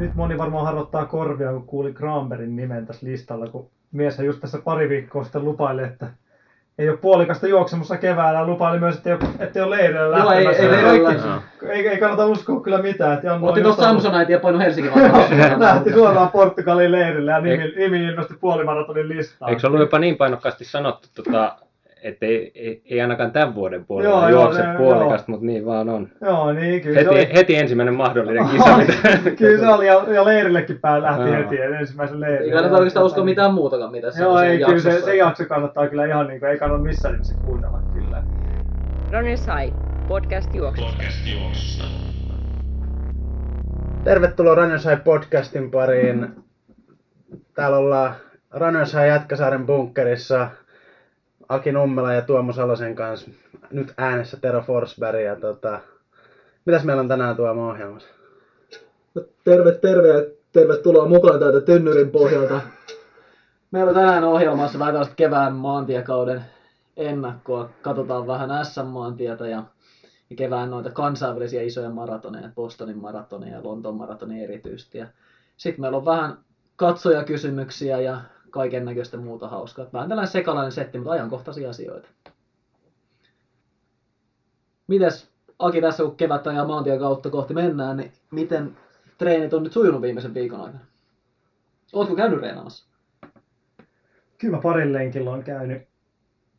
nyt moni varmaan harrottaa korvia, kun kuuli Granbergin nimen tässä listalla, kun mies just tässä pari viikkoa sitten lupaili, että ei ole puolikasta juoksemussa keväällä. Lupaili myös, että ei ole, että ei ole leirillä Joo, ei- lähtemässä. ei leirillä. ei, ei, kannata uskoa kyllä mitään. Että Otti tuossa Samsonite ja painu Helsingin vastaan. Lähti suoraan Portugalin leirille ja nimi, nimi ilmestyi puolimaratonin listaan. Eikö se ollut jopa niin painokkaasti sanottu, tota, että ei, ei, ei ainakaan tämän vuoden puolella Joo, joo, joo, juokse ne- puolikasta, mutta niin vaan on. Joo, niin kyllä se oli. Heti, heti ensimmäinen mahdollinen kisa, mitä... Kyllä se oli, ja, ja leirillekin pää lähti Joo. heti ensimmäisen leirille. Ei kannata oikeastaan uskoa mitään muutakaan, mitä se Joo, on ei, kyllä se, jaksossa. se jakso kannattaa kyllä ihan niin kuin, ei kannata missään nimessä kuunnella kyllä. Ronny Sai, podcast juoksusta. Podcast juoksusta. Tervetuloa Runners High podcastin pariin. Täällä ollaan Runners High Jätkäsaaren bunkkerissa Aki Nummela ja Tuomo Salosen kanssa. Nyt äänessä Tero Forsberg ja tota... Mitäs meillä on tänään Tuomo ohjelmassa? Terve, terve ja tervetuloa mukaan täältä Tynnyrin pohjalta. Meillä on tänään ohjelmassa vähän tällaista kevään maantiekauden ennakkoa. Katsotaan vähän SM-maantietä ja, ja kevään noita kansainvälisiä isoja maratoneja, Bostonin maratonia ja Lontoon maratonia erityisesti. Sitten meillä on vähän katsojakysymyksiä ja kaiken näköistä muuta hauskaa. Vähän tällainen sekalainen setti, mutta ajankohtaisia asioita. Mites Aki tässä kun kevättä ja maantien kautta kohti mennään, niin miten treenit on nyt sujunut viimeisen viikon aikana? Ootko käynyt reenaamassa? Kyllä mä parin lenkillä on käynyt,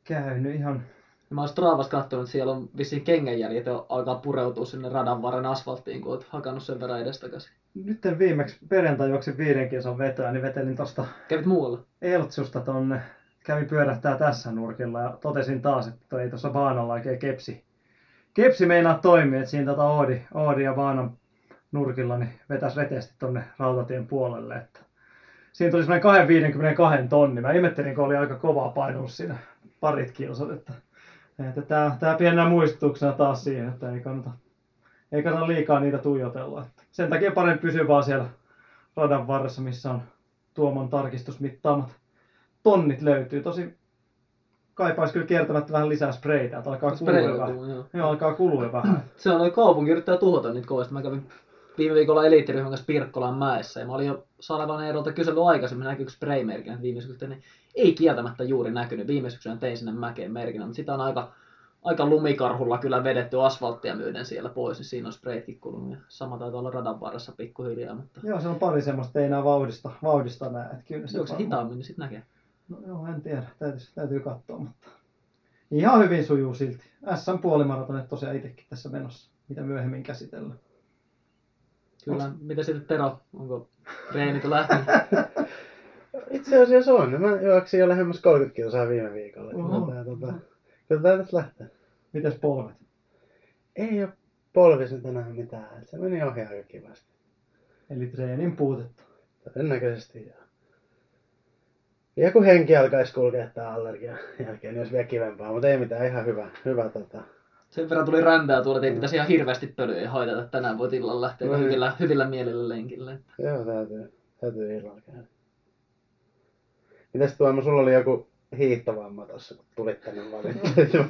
käynyt ihan... Mä oon Stravasta katsonut, että siellä on vissiin kengänjäljet alkaa pureutua sinne radan varren asfalttiin, kun oot hakannut sen verran edestakaisin. Nyt viimeksi perjantai juoksin viiden kilsan vetoa, niin vetelin tosta Kävit muualla? Eltsusta tonne. Kävin pyörähtää tässä nurkilla ja totesin taas, että ei tuossa baanalla oikein kepsi. Kepsi meinaa toimia, että siinä tota Oodi, Oodi ja baanan nurkilla niin vetäisi reteesti tonne rautatien puolelle. Että siinä tuli semmoinen 252 tonni. Mä ihmettelin, kun oli aika kovaa painus siinä parit kilsat. Että, että tää, tää pienenä muistutuksena taas siihen, että ei kannata, ei kannata liikaa niitä tuijotella. Että sen takia parempi pysyä vaan siellä radan varressa, missä on Tuomon tarkistusmittaamat tonnit löytyy. Tosi kaipaisi kyllä kiertämättä vähän lisää spreitä, että alkaa kulua vähän. Joo. Joo, alkaa kulua vähän. Se on noin kaupunki yrittää tuhota niitä kovasti. Mä kävin viime viikolla eliittiryhmän kanssa Pirkkolan mäessä ja mä olin jo Salevan Eerolta kysellyt aikaisemmin näkyykö spray-merkinnät viime syksynä, niin ei kieltämättä juuri näkynyt. Viime syksynä tein sinne mäkeen merkinnän, mutta sitä on aika, aika lumikarhulla kyllä vedetty asfalttia myöden siellä pois, niin siinä on spraytkin kulunut. Ja sama taitaa olla radan varressa pikkuhiljaa, mutta Joo, se on pari semmoista, että ei enää vauhdista, vauhdista näe. Että kyllä se onko se hitaammin, niin sitten näkee. No joo, en tiedä. Täytyy, täytyy katsoa, mutta ihan hyvin sujuu silti. SM puolimaratonit tosiaan itsekin tässä menossa, mitä myöhemmin käsitellään. Kyllä, mitä sitten Tero, onko treenit jo lähtenyt? Itse asiassa on. Mä juoksin jo lähemmäs 30 kilsaa viime viikolla. Oho. Tää, tota, kyllä tästä lähtee. Mites polvet? Ei oo polvis nyt enää mitään. Se meni ohi aika kivasti. Eli treenin puutetta. Todennäköisesti joo. Ja kun henki alkaisi kulkea tää allergian jälkeen, niin olisi vielä kivempaa, mutta ei mitään, ihan hyvä, hyvä tota. Sen verran tuli räntää tuolla, että ei pitäisi ihan hirveästi pölyä haitata. että Tänään voit illalla lähteä No niin. hyvillä, hyvillä mielillä lenkille. Joo, täytyy, täytyy illalla käydä. Mitäs Tuomo, sulla oli joku hiihtovamma tossa, kun tulit tänne.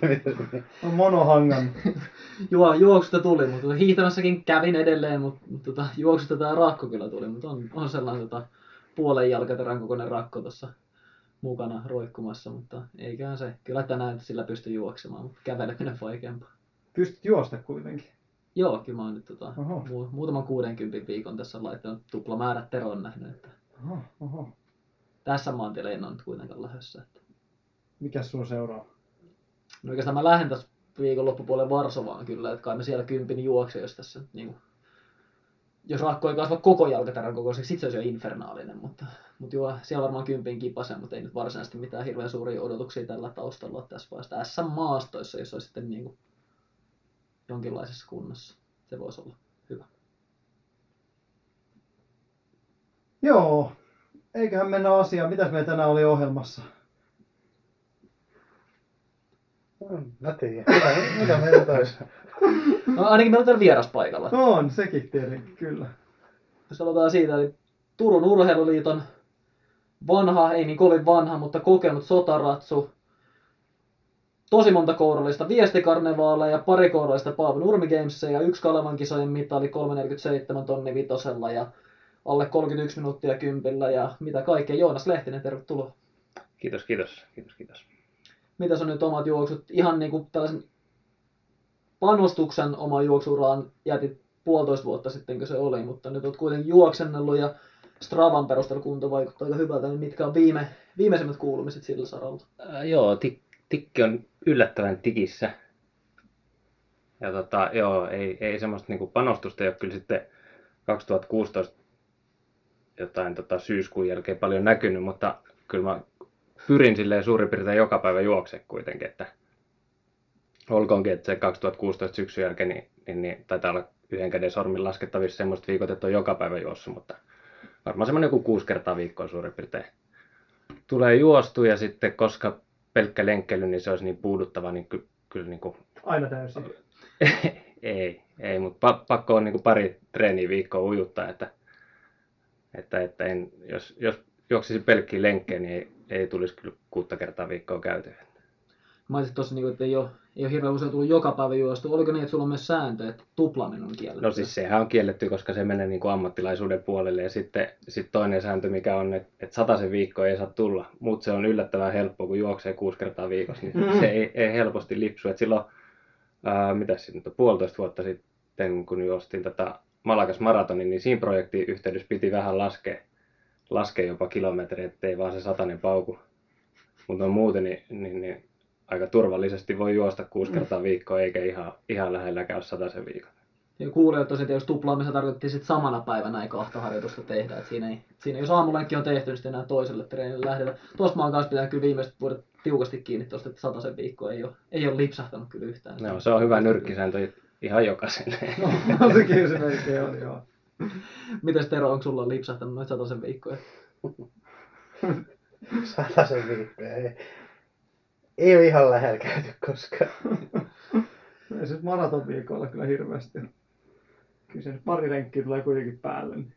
Mitä se- On monohangan. Juo, juoksusta tuli, mutta tota, hiihtämässäkin kävin edelleen, mutta, mutta tota, juoksusta tämä rakko kyllä tuli, mutta on, on sellainen tota, puolen jalkaterän kokoinen rakko tuossa mukana roikkumassa, mutta eiköhän se, kyllä tänään sillä pysty juoksemaan, mutta käveleminen vaikeampaa. Pystyt juosta kuitenkin. Joo, kyllä mä oon nyt tota, Oho. mu- muutaman 60 viikon tässä laittanut tuplamäärät Teron nähnyt, että Oho, oho. tässä maantielle en ole nyt kuitenkaan lähdössä. Että. Mikäs sun seuraa? No oikeastaan mä lähden tässä viikon loppupuolelle Varsovaan kyllä, että kai mä siellä kympin juokse, jos tässä niin kuin, jos rakko ei kasva koko jalkaterän kokoiseksi, sit se olisi jo infernaalinen, mutta, mutta joo, siellä varmaan kympin kipasen, mutta ei nyt varsinaisesti mitään hirveän suuria odotuksia tällä taustalla ole tässä vaiheessa. Tässä maastoissa, jos olisi sitten niin kuin jonkinlaisessa kunnossa, se voisi olla hyvä. Joo. Eiköhän mennä asiaan. Mitäs meillä tänään oli ohjelmassa? No, Mä tiedän. Mitä, mitä meillä tois? No ainakin meillä on täällä vieras paikalla. On, sekin tietenkin, kyllä. Jos aloitetaan siitä, eli Turun Urheiluliiton vanha, ei niin kovin vanha, mutta kokenut sotaratsu. Tosi monta kourallista viestikarnevaaleja, pari kourallista Paavo Nurmi Gamesia ja yksi Kalevan kisojen mitali 347 tonni vitosella ja alle 31 minuuttia kympillä ja mitä kaikkea. Joonas Lehtinen, tervetuloa. Kiitos, kiitos, kiitos, kiitos. Mitäs on nyt omat juoksut? Ihan niin kuin tällaisen panostuksen oma juoksuraan jätit puolitoista vuotta sitten, kun se oli, mutta nyt olet kuitenkin juoksennellut ja Stravan perusteella kunto vaikuttaa aika hyvältä, niin mitkä on viime, viimeisimmät kuulumiset sillä saralla? Ää, joo, tik, tikki on yllättävän tikissä. Ja tota, joo, ei, ei semmoista niinku panostusta ei ole kyllä sitten 2016 jotain tota, syyskuun jälkeen paljon näkynyt, mutta kyllä mä pyrin silleen suurin piirtein joka päivä juokse kuitenkin, että olkoonkin, että se 2016 syksyn jälkeen niin, niin, niin taitaa olla yhden käden sormin laskettavissa semmoista viikot, että on joka päivä juossut, mutta varmaan semmoinen joku kuusi kertaa viikkoa suurin piirtein tulee juostu ja sitten koska pelkkä lenkkeily, niin se olisi niin puuduttava, niin ky, kyllä niin kuin, Aina täysin. ei, ei, mutta pa, pakko on niin kuin pari treeniä viikkoa ujuttaa, että, että, että en, jos, jos juoksisi pelkkiä lenkkejä, niin ei, ei tulisi kyllä kuutta kertaa viikkoa käytyä. Mainitsit tuossa, niin että ei ole, ei ole hirveän usein tullut joka päivä juostu. Oliko niin, että sulla on myös sääntö, että tuplaaminen on kielletty? No siis sehän on kielletty, koska se menee niin kuin ammattilaisuuden puolelle. Ja sitten sit toinen sääntö, mikä on, että, että sataisen viikkoa ei saa tulla. Mutta se on yllättävän helppo, kun juoksee kuusi kertaa viikossa, niin Mm. se ei, ei helposti lipsu. Et silloin, ää, mitä se nyt puolitoista vuotta sitten, kun juostiin tätä Malagas maratonin, niin siinä projektin yhteydessä piti vähän laskea, laskea jopa kilometriä, ettei vaan se satanen pauku. Mutta muuten, niin, niin, niin aika turvallisesti voi juosta kuusi kertaa viikkoa, eikä ihan, ihan lähelläkään ole sataisen viikon. Ja kuulijat tosiaan, että jos tuplaamista tarkoitti sit samana päivänä ei kahta harjoitusta tehdä. Et siinä, ei, siinä jos aamulenkki on tehty, niin sitten enää toiselle treenille lähdetään. Tuosta mä oon kanssa pitänyt kyllä viimeiset vuodet tiukasti kiinni tuosta, että sataisen viikkoa ei ole, ei ole lipsahtanut kyllä yhtään. No, se on hyvä nyrkkisääntö ihan jokaiselle. No, sekin se melkein on, joo. Mites Tero, onko sulla lipsahtanut noita sataisen viikkoja? Sataisen viikkoja. Ei, ei ole ihan lähellä käyty koskaan. Ei se maraton viikolla kyllä hirveästi. Kyllä se pari lenkkiä tulee kuitenkin päälle. Niin.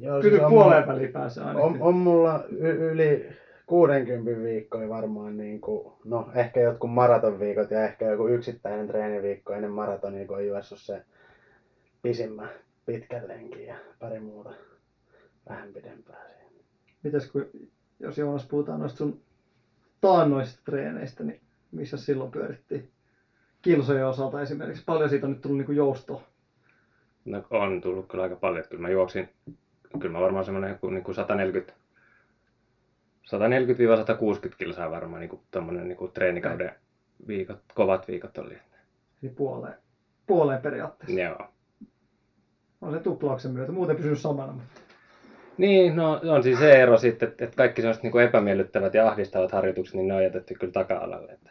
Joo, Kyllä siis on puoleen mulla- väliin pääsee aina. On, on mulla y- yli 60 viikkoja varmaan, niin kuin, no ehkä jotkut maratonviikot ja ehkä joku yksittäinen treeniviikko ennen maratonia, kun on juossut se pisimmän pitkän lenkin ja pari muuta vähän pidempää siihen. Mites kun, jos Joonas puhutaan noista sun taannoista treeneistä, niin missä silloin pyörittiin? Kilsojen osalta esimerkiksi. Paljon siitä on nyt tullut niinku joustoa. No, on tullut kyllä aika paljon. Kyllä mä juoksin, kyllä mä varmaan semmoinen joku niin kuin 140 140-160 kilsaa varmaan niin kuin tommonen niin kuin treenikauden viikot, kovat viikot oli. Eli puoleen, puoleen periaatteessa. Joo. On se tuplauksen myötä. Muuten pysynyt samana. Mutta... Niin, no on siis se ero sitten, että, kaikki sellaiset niin kuin epämiellyttävät ja ahdistavat harjoitukset, niin ne on jätetty kyllä taka-alalle. Että,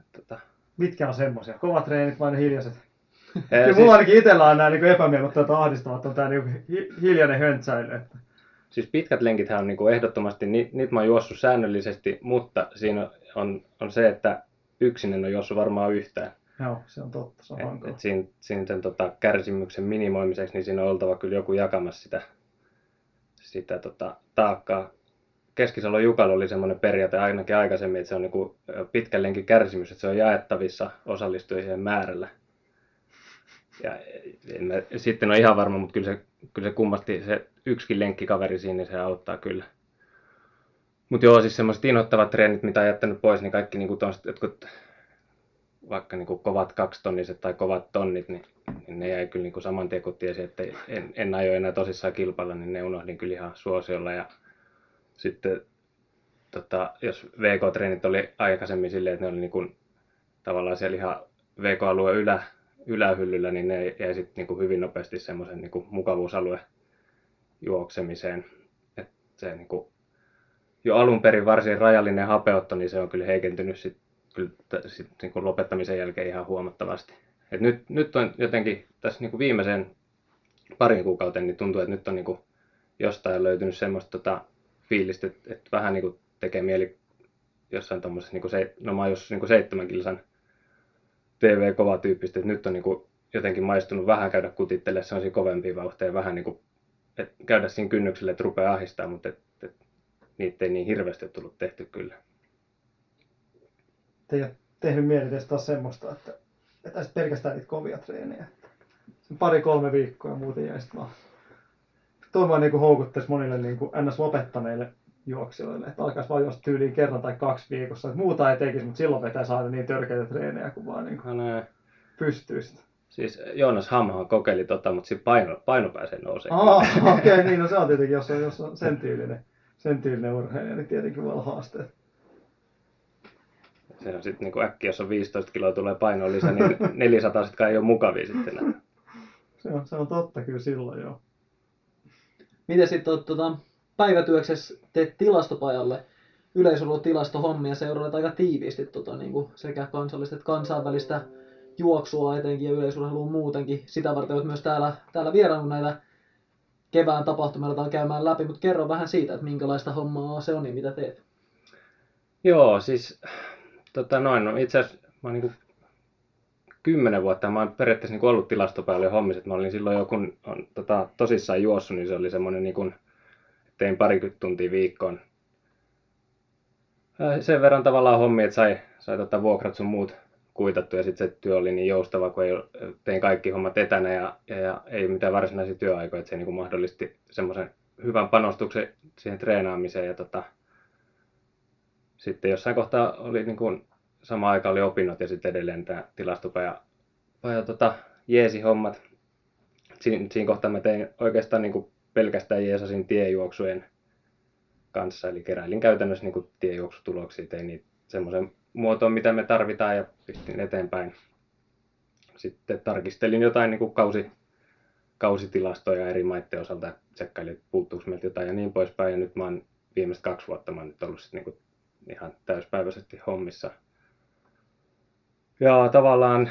että, että, Mitkä on semmosia? Kovat treenit vai ne hiljaiset? ää, Kyllä mulla ainakin itsellä on nämä niin epämiellyttävät ja ahdistavat on tää niin hiljainen höntsäily. Että... Siis pitkät lenkithän on niin kuin ehdottomasti, ni, niitä mä oon juossut säännöllisesti, mutta siinä on, on se, että yksin en ole juossut varmaan yhtään. Joo, se on totta. Se on Et, hankala. et siinä, siinä sen tota, kärsimyksen minimoimiseksi, niin siinä on oltava kyllä joku jakamassa sitä, sitä tota, taakkaa. Keskisalon Jukalla oli semmoinen periaate ainakin aikaisemmin, että se on niinku pitkän lenkin kärsimys, että se on jaettavissa osallistujien määrällä. Ja en mä, sitten on ihan varma, mutta kyllä se, kyllä se kummasti se yksikin lenkkikaveri siinä, niin se auttaa kyllä. Mutta joo, siis semmoiset inhottavat treenit, mitä on jättänyt pois, niin kaikki niinku tommoset jotkut vaikka niin kuin kovat kaksitonniset tai kovat tonnit, niin, niin ne jäi kyllä niin kuin saman tien, kun tiesi, että en, en aio enää tosissaan kilpailla, niin ne unohdin kyllä ihan suosiolla. Ja sitten tota, jos VK-treenit oli aikaisemmin silleen, että ne oli niin kuin, tavallaan siellä ihan VK-alueen ylä, ylähyllyllä, niin ne jäi sitten niin kuin hyvin nopeasti semmoisen niin kuin mukavuusalue juoksemiseen. Et se niin kuin, jo alun perin varsin rajallinen hapeutto, niin se on kyllä heikentynyt sit, kyllä sit, niin lopettamisen jälkeen ihan huomattavasti. Et nyt, nyt on jotenkin tässä niin viimeisen parin kuukauten niin tuntuu, että nyt on niin kuin jostain löytynyt semmoista tota, fiilistä, että, että vähän niin kuin tekee mieli jossain tuommoisessa, niin se, no mä oon niin seitsemän kilsan TV-kova tyyppistä, että nyt on niin kuin jotenkin maistunut vähän käydä kutittelemaan sellaisia kovempia vauhteja, vähän niin kuin, että käydä siinä kynnykselle, että rupeaa ahistaa, mutta et, et, niitä ei niin hirveästi tullut tehty kyllä. Te ei ole tehnyt mieli testaa semmoista, että vetäisit pelkästään niitä kovia treenejä. Sen pari-kolme viikkoa ja muuten jäisit vaan toi vaan niinku houkuttelisi monille niinku ns. lopettaneille juoksijoille, että alkaisi vaan juosta tyyliin kerran tai kaksi viikossa. Et muuta ei tekisi, mutta silloin vetäisi aina niin törkeitä treenejä, kun vaan niinku No näin. pystyisi. Siis Joonas Hammahan kokeili tota, mutta siinä paino, paino pääsee nousemaan. Aa, okei, okay, niin no se on tietenkin, jos on, jos on sen tyylinen, sen tyylinen urheilija, niin tietenkin voi olla haasteet. Se on sitten niinku äkkiä, jos on 15 kiloa tulee painoa lisää, niin 400 sitten ei ole mukavia sitten enää. Se on, se on totta kyllä silloin joo. Miten sitten tota, päivätyöksessä teet tilastopajalle yleisurheilutilastohommia seuraavat aika tiiviisti tota, niin kuin sekä kansallista että kansainvälistä juoksua etenkin ja yleisurheilua muutenkin. Sitä varten olet myös täällä, täällä vieraannut näitä kevään tapahtumia aletaan käymään läpi, mutta kerro vähän siitä, että minkälaista hommaa se on ja mitä teet. Joo, siis tota noin, no itse asiassa mä niinku kymmenen vuotta, mä oon periaatteessa niinku ollut tilastopäällä hommissa, että mä olin silloin jo, kun on tota, tosissaan juossut, niin se oli semmoinen niinku, tein parikymmentä tuntia viikkoon. Ää, Sen verran tavallaan hommi, että sai, sai tota vuokrat sun muut kuitattu ja sitten se työ oli niin joustava, kun ei, tein kaikki hommat etänä ja, ja, ja ei mitään varsinaisia työaikoja, että se niinku mahdollisti semmoisen hyvän panostuksen siihen treenaamiseen ja tota, sitten jossain kohtaa oli niin kuin, sama aika oli opinnot ja sitten edelleen tämä tilastopaja paja, tota, jeesi hommat. Siin, siinä kohtaa mä tein oikeastaan niin kuin pelkästään jeesasin tiejuoksujen kanssa, eli keräilin käytännössä niin kuin tiejuoksutuloksia, tein niitä semmoisen muotoon, mitä me tarvitaan ja pistin eteenpäin. Sitten tarkistelin jotain niin kuin kausi, kausitilastoja eri maiden osalta, tsekkailin, että puuttuuko meiltä jotain ja niin poispäin. Ja nyt mä oon viimeiset kaksi vuotta mä oon nyt ollut sit niin kuin ihan täyspäiväisesti hommissa. Ja tavallaan,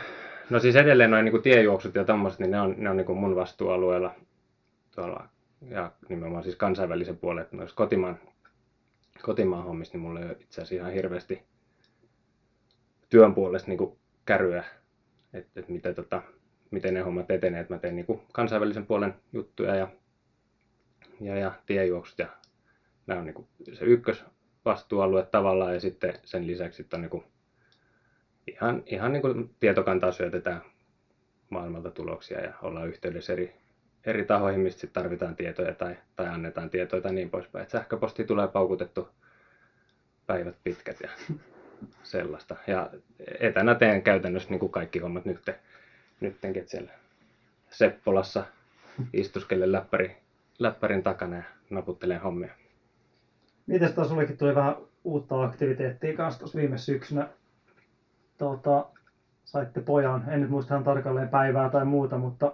no siis edelleen noin niin tiejuoksut ja tommoset, niin ne on, ne on niin mun vastuualueella tuolla, ja nimenomaan siis kansainvälisen puolen, että noissa kotimaan, kotimaan hommissa, niin mulla ei ole itse asiassa ihan hirveästi työn puolesta niin käryä, että, että mitä, tota, miten ne hommat etenee, että mä teen niin kansainvälisen puolen juttuja ja, ja, ja tiejuoksut ja nämä on niin se ykkös vastuualue tavallaan ja sitten sen lisäksi sitten on niin kuin ihan, ihan niin kuin tietokantaa syötetään maailmalta tuloksia ja ollaan yhteydessä eri, eri tahoihin, mistä sitten tarvitaan tietoja tai, tai annetaan tietoja tai niin poispäin. Et sähköposti tulee paukutettu päivät pitkät ja sellaista. Ja etänä teen käytännössä niin kuin kaikki hommat nyt, nyttenkin, että siellä Seppolassa istuskelen läppäri, läppärin takana ja naputtelen hommia. Mites taas sullekin tuli vähän uutta aktiviteettia kanssa tuossa viime syksynä? Tota, saitte pojan, en nyt muista ihan tarkalleen päivää tai muuta, mutta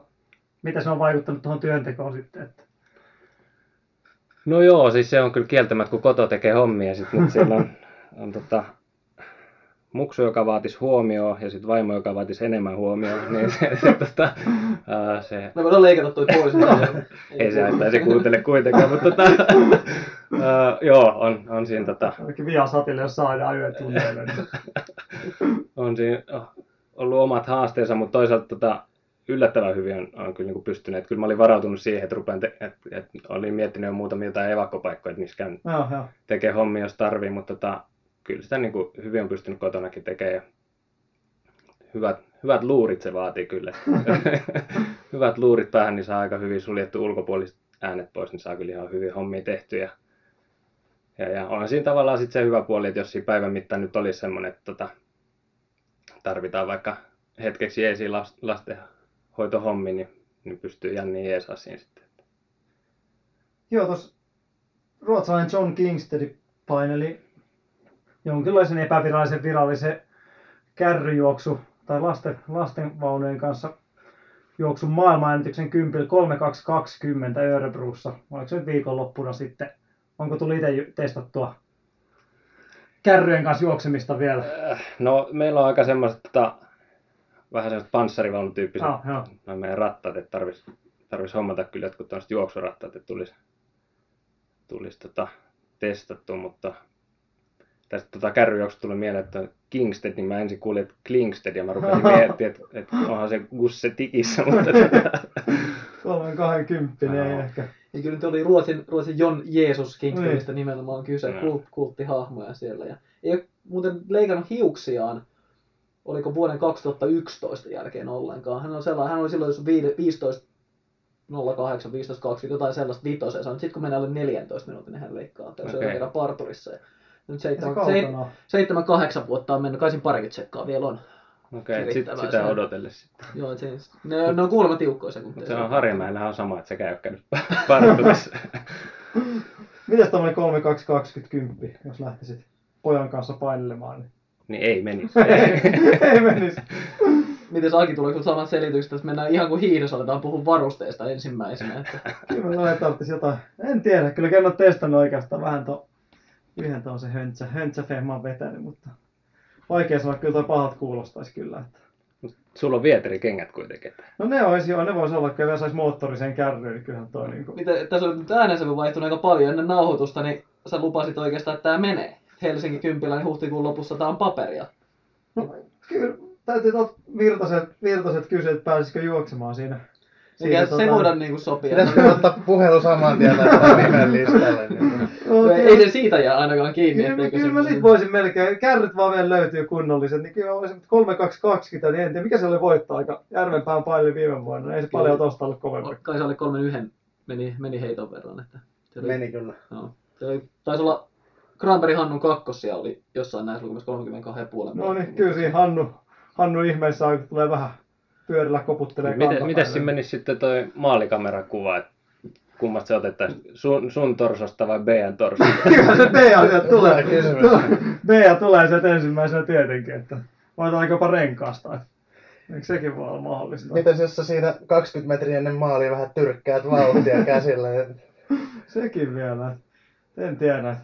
miten se on vaikuttanut tuohon työntekoon sitten? Että... No joo, siis se on kyllä kieltämättä, kun koto tekee hommia. Sitten nyt siellä on, on tota, muksu, joka vaatisi huomioon, ja sitten vaimo, joka vaatisi enemmän huomioon. Niin se, se, tota, ää, se Me voidaan leikata toi pois. ei se haittaa, se kuuntele kuitenkaan, mutta tota, ää, joo, on, on siinä, tota, Ainakin Viasatille, jos saadaan yön tunneille. Niin... on siinä ollut omat haasteensa, mutta toisaalta tota, yllättävän hyvin on, on kyllä niin pystynyt. Kyllä mä olin varautunut siihen, että, rupean te, että, että olin miettinyt jo muutamia jotain evakkopaikkoja, että missä käyn Joo, joo. tekee hommia, jos tarvii, mutta tota, kyllä sitä niin kuin hyvin on pystynyt kotonakin tekemään. Hyvät, hyvät luurit se vaatii kyllä. hyvät luurit päähän, niin saa aika hyvin suljettu ulkopuoliset äänet pois, niin saa kyllä ihan hyvin hommia tehty. Ja, ja, on siinä tavallaan sitten se hyvä puoli, että jos siinä päivän mittaan nyt olisi semmoinen, että tota, tarvitaan vaikka hetkeksi jeesiin lastenhoitohommi, niin, niin pystyy Janni jeesaa siinä sitten. Joo, tuossa ruotsalainen John Kingstead paineli jonkinlaisen epävirallisen virallisen kärryjuoksu tai lasten, lastenvaunujen kanssa juoksun maailmanennätyksen kympillä 3220 Örebrussa. Oliko se nyt viikonloppuna sitten? Onko tuli itse testattua kärryjen kanssa juoksemista vielä? Äh, No meillä on aika semmoiset tota, vähän semmoiset panssarivaunutyyppiset joo. no meidän rattaat, että tarvis, tarvis hommata kyllä jotkut tämmöiset juoksurattaat, että tulisi, tulisi tota, testattu, mutta tästä tota kärryjuoksusta tuli mieleen, että Kingsted, niin mä ensin kuulin, että Klingsted, ja mä rupesin miettimään, että, että onhan se Gusse tikissä, mutta 320 ei Joo. ehkä. Ja kyllä nyt oli Ruotsin, Ruotsin John Jeesus Kingstedistä nimenomaan kyse, Joo. kult, kulttihahmoja siellä. Ja ei ole muuten leikannut hiuksiaan, oliko vuoden 2011 jälkeen ollenkaan. Hän, on sellainen, hän oli silloin jos viide- 15 08, 15, 20, jotain sellaista vitoseen. Sitten kun mennään alle 14 minuutin, niin hän leikkaa täysin Okei. okay. kerran parturissa. Ja nyt Se 7, kaukana. 7, 8 vuotta on mennyt, kai siinä parikymmentä sekkaa vielä on. Okei, okay, sit, sitä se on. odotellessa sitten. Joo, se, ne, ne on kuulemma tiukkoja sekunteja. Mutta se on Harjamäellä on sama, että sekä ei ole käynyt parturissa. Mites tommonen 3220, jos lähtisit pojan kanssa painelemaan? Niin niin ei menisi. ei menisi. Miten Aki tulee kun samat selitykset, että mennään ihan kuin hiihdossa aletaan puhua varusteista ensimmäisenä. Että Kyllä noin tarvitsisi jotain. En tiedä, kyllä en ole testannut oikeastaan vähän to yhden tuon se höntsä, höntsäfehman vetänyt, mutta vaikea sanoa, kyllä toi pahat kuulostaisi kyllä. Että. Sulla on vieterikengät kuitenkin. No ne olisi joo, ne voisi olla, kun vielä saisi moottorisen kärryyn, niin kyllähän toi niinku... Miten, tässä on nyt äänensävy vaihtunut aika paljon ennen nauhoitusta, niin sä lupasit oikeastaan, että tämä menee. Helsinki Kympilä, niin huhtikuun lopussa tämä on paperia. No, kyllä täytyy tuolta virtaset, virtaset kysyä, että pääsisikö juoksemaan siinä. Tota- se voidaan niinku sopia. Pitäisikö ottaa puhelu saman tien tästä nimen listalle? Niin. No, ei, ei se siitä jää ainakaan kiinni. Kyllä, kyllä mä se- sit voisin melkein, kärryt vaan vielä löytyy kunnolliset, niin kyllä mä voisin 3220, niin en tiedä mikä se oli voittoaika. Järvenpään paili viime vuonna, ei se paljon tosta ollut kovempi. Kai se oli kolmen yhden meni, meni heiton verran. Että se oli, Meni kyllä. Joo. Se oli, taisi olla Granberg Hannun kakkossia oli jossain näissä lukemissa 32,5. No niin, kyllä siinä Hannu, Hannu ihmeessä tulee vähän pyörillä koputtelee Miten, miten siinä menisi sitten toi maalikamerakuva, että kummasta se otettaisiin, sun, sun torsosta vai Bean torsosta? Kyllä se sieltä tulee. BA tulee sieltä ensimmäisenä tietenkin, että voidaan jopa renkaasta. Eikö sekin voi olla mahdollista? Mitäs jos sä siinä 20 metriä ennen maalia vähän tyrkkäät vauhtia käsillä? Sekin vielä. En tiedä.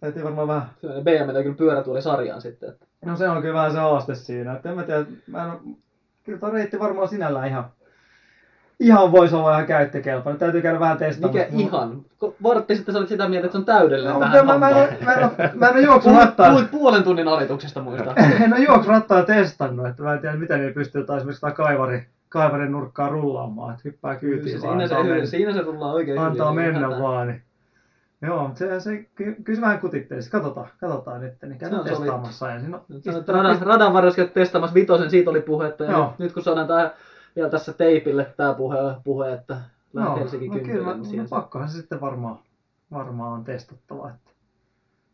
Täytyy varmaan vähän BM menee kyllä pyörätuoli sarjaan sitten. Että. No se on kyllä vähän se haaste siinä, että en mä tiedä, mä en oo, kyllä tuo reitti varmaan sinällään ihan, ihan voisi olla ihan käyttökelpoinen. Täytyy käydä vähän testaamaan. Mikä ihan? Ko- Vartti sitten sä olit sitä mieltä, että se on täydellinen No, tähän mä, mä, mä, en mä, en oo- mä en ole Puhuit, puolen tunnin alituksesta muista. En ole juoksu rattaa testannut, että mä en tiedä miten niillä pystyy jotain esimerkiksi sitä kaivari, kaivarin nurkkaa rullaamaan, että hyppää kyytiin vaan. siinä, se, siinä se rullaa oikein antaa hyvin, mennä hätää. vaan. Niin. Joo, mutta se, se, ky, kyllä se vähän kutitteisi. Katsotaan, katsotaan nyt, niin käydään oli- testaamassa ensin. No, että Radan, radan varressa testaamassa vitosen, siitä oli puhetta. Ja nyt, nyt, kun saadaan tää, vielä tässä teipille tämä puhe, puhe että Joo, Helsinki no kyllä, niin no, se- pakkohan se sitten varmaan, varmaan on testattava. Että.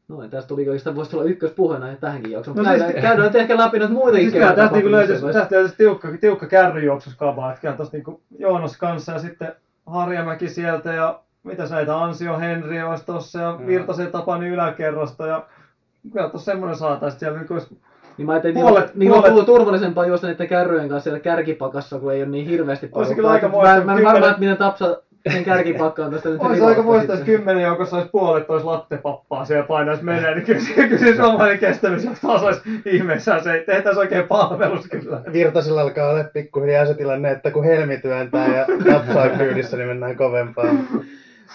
Noin, tästä tuli oikeastaan voisi tulla ykköspuhe näihin tähänkin jaksoon. No No, käydään, siis- käydään nyt ehkä läpi nyt muitakin Siis kyllä tästä, niinku löytyisi, tästä löytyisi tiukka, tiukka kärryjuoksuskaba, että kyllä tuosta niinku Joonas kanssa ja sitten Harjamäki sieltä ja mitä näitä Ansio Henri olisi tossa ja Virtasen Tapani yläkerrasta ja kyllä tuossa semmoinen saataisiin siellä niinku olisi Niin mä ajattelin, Puolet- puolet, niin on puolet- turvallisempaa juosta niiden kärryjen kanssa siellä kärkipakassa, kun ei ole niin hirveästi Olisi porukkaa. kyllä aika Mä- muista, Mä, mä en kymmenen- varma, että miten Tapsa sen kärkipakkaan tästä nyt Olisi aika muista, sitten. kymmenen joukossa olisi puolet olisi lattepappaa siellä painaisi menee, niin kyllä, se- kyllä se suomalainen kestävyys taas olisi ihmeessään. Se tehtäisiin oikein palvelus kyllä. Virtasilla alkaa olla pikkuhiljaa se tilanne, että kun helmi työntää ja tapsaa kyydissä, niin mennään kovempaa.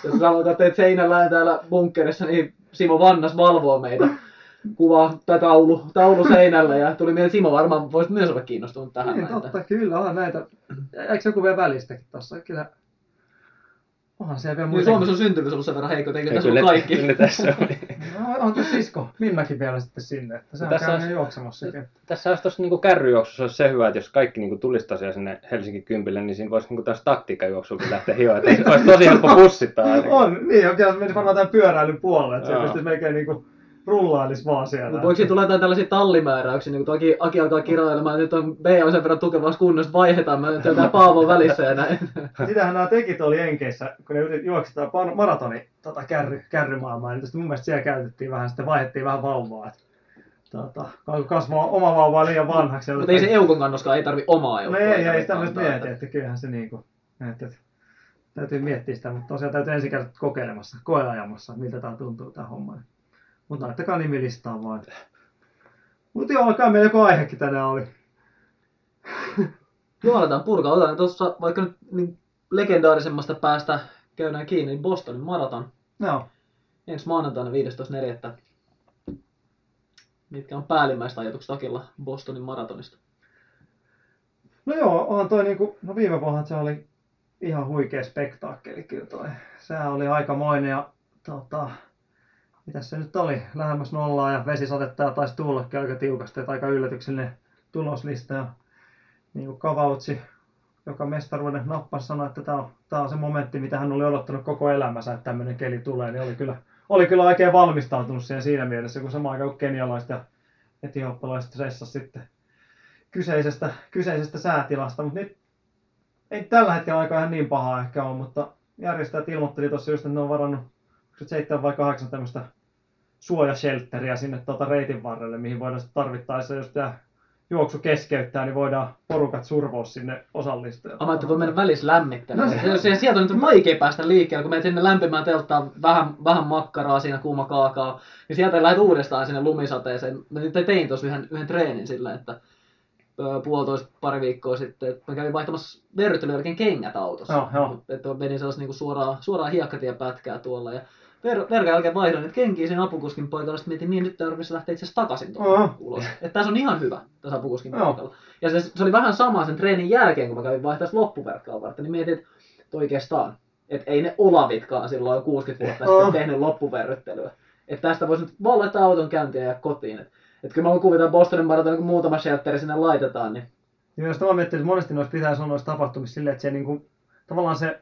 Jos sanotaan, että teet seinällään täällä bunkkerissa, niin Simo Vannas valvoo meitä. Kuva tai taulu, taulu seinällä ja tuli mieleen, Simo varmaan voisi myös olla kiinnostunut tähän. Niin, totta, kyllä on näitä. Eikö joku vielä välistäkin tossa? Kyllä. Onhan siellä vielä Niin muitakin. Suomessa on syntyvyys ollut sen verran heikko, eikö Ei, tässä kyllä, ole kaikki. kyllä tässä oli. No, on tuossa sisko. Minnakin vielä sitten sinne. Että se on Tässä käynyt olisi- juoksemassakin. Tässä olisi tuossa niinku kärryjuoksussa olisi se hyvä, että jos kaikki niinku tulisi tosiaan sinne Helsinki kympille, niin siinä voisi niinku taas taktiikkajuoksukin lähteä hioa. Että olisi tosi helppo pussittaa. On, niin, on se menisi varmaan tämän pyöräilyn puolelle, että se pystyisi melkein niinku rullailisi vaan siellä. Mutta voiko siitä tulla jotain tällaisia tallimääräyksiä, niin kun Aki, Aki alkaa kirjoilemaan, että nyt on B on sen verran tukevassa kunnossa, vaihdetaan, mä nyt tämä Paavo välissä ja näin. Sitähän nämä tekit oli Enkeissä, kun ne yrit- juoksi tätä pan- maratoni tota, kärry, kärrymaailmaa, niin mun mielestä siellä käytettiin vähän, sitten vaihdettiin vähän vauvaa. Että, tota, kasvaa oma vauva liian vanhaksi. Mutta ei se Eukon kannoskaan, ei tarvi omaa No Eukkoa. ei, ei tarvi sitä myös mieti, että- että kyllähän se niinku, että, että täytyy miettiä sitä, mutta tosiaan täytyy ensin käydä kokeilemassa, koeajamassa, miltä tämä tuntuu tämä homma. Mutta laittakaa nimilistaan vaan. Mutta joo, kai meillä joku aihekin tänään oli. Joo, aletaan purkaa. Otetaan tuossa vaikka nyt niin legendaarisemmasta päästä käydään kiinni, niin Bostonin maraton. Joo. Ensi maanantaina 15.4. Mitkä on päällimmäiset ajatukset Akilla Bostonin maratonista? No joo, on toi niinku, no viime vuonna se oli ihan huikea spektaakkeli kyllä toi. Sehän oli aikamoinen ja tota, mitäs se nyt oli, lähemmäs nollaa ja vesisadetta ja taisi tullakin aika tiukasti, että aika yllätyksellinen tuloslista. Ja niinku Kavautsi joka mestaruuden nappasi sanoi, että tämä on, tämä on se momentti, mitä hän oli odottanut koko elämänsä, että tämmöinen keli tulee, niin oli kyllä, oli kyllä oikein valmistautunut siihen siinä mielessä, kun samaan aikaan kenialaiset ja etioppalaiset stressas sitten kyseisestä, kyseisestä säätilasta, mutta nyt ei tällä hetkellä aika ihan niin paha ehkä ole, mutta järjestäjät ilmoitteli tuossa just, että ne on varannut 7 vai 8 tämmöistä suojasheltteriä sinne tuota reitin varrelle, mihin voidaan tarvittaessa, jos tämä juoksu keskeyttää, niin voidaan porukat survoa sinne osallistujat. Ama, että voi mennä välissä lämmittelemään. No, se, sieltä on nyt vaikea päästä liikkeelle, kun menet sinne lämpimään telttaan, vähän, vähän makkaraa siinä, kuuma kaakaa, niin sieltä lähdet uudestaan sinne lumisateeseen. Mä nyt tein tuossa yhden, yhden treenin sillä, että puolitoista pari viikkoa sitten, että mä kävin vaihtamassa verryttelyn jälkeen kengät autossa. Joo, joo. Että menin sellaista niin suoraan, suoraan hiekkatien pätkää tuolla. Ja ver, verkan jälkeen vaihdoin niitä kenkiä sen apukuskin paikalla. Sitten mietin, niin nyt tarvitsisi lähteä itse asiassa takaisin tuolla Joo. ulos. Että tässä on ihan hyvä tässä apukuskin Joo. paikalla. Ja se, se, oli vähän sama sen treenin jälkeen, kun mä kävin vaihtaa loppuverkkaa varten, niin mietin, että että oikeastaan, että ei ne olavitkaan silloin 60 vuotta Joo. sitten tehnyt loppuverryttelyä. Että tästä voisi nyt vaan laittaa auton käyntiin ja kotiin. Että et kyllä mä voin kuvitella Bostonin maraton, kun muutama shelteri sinne laitetaan, niin Ja jos mä miettii, että monesti noissa pitäisi olla noissa tapahtumissa silleen, että se niinku, tavallaan se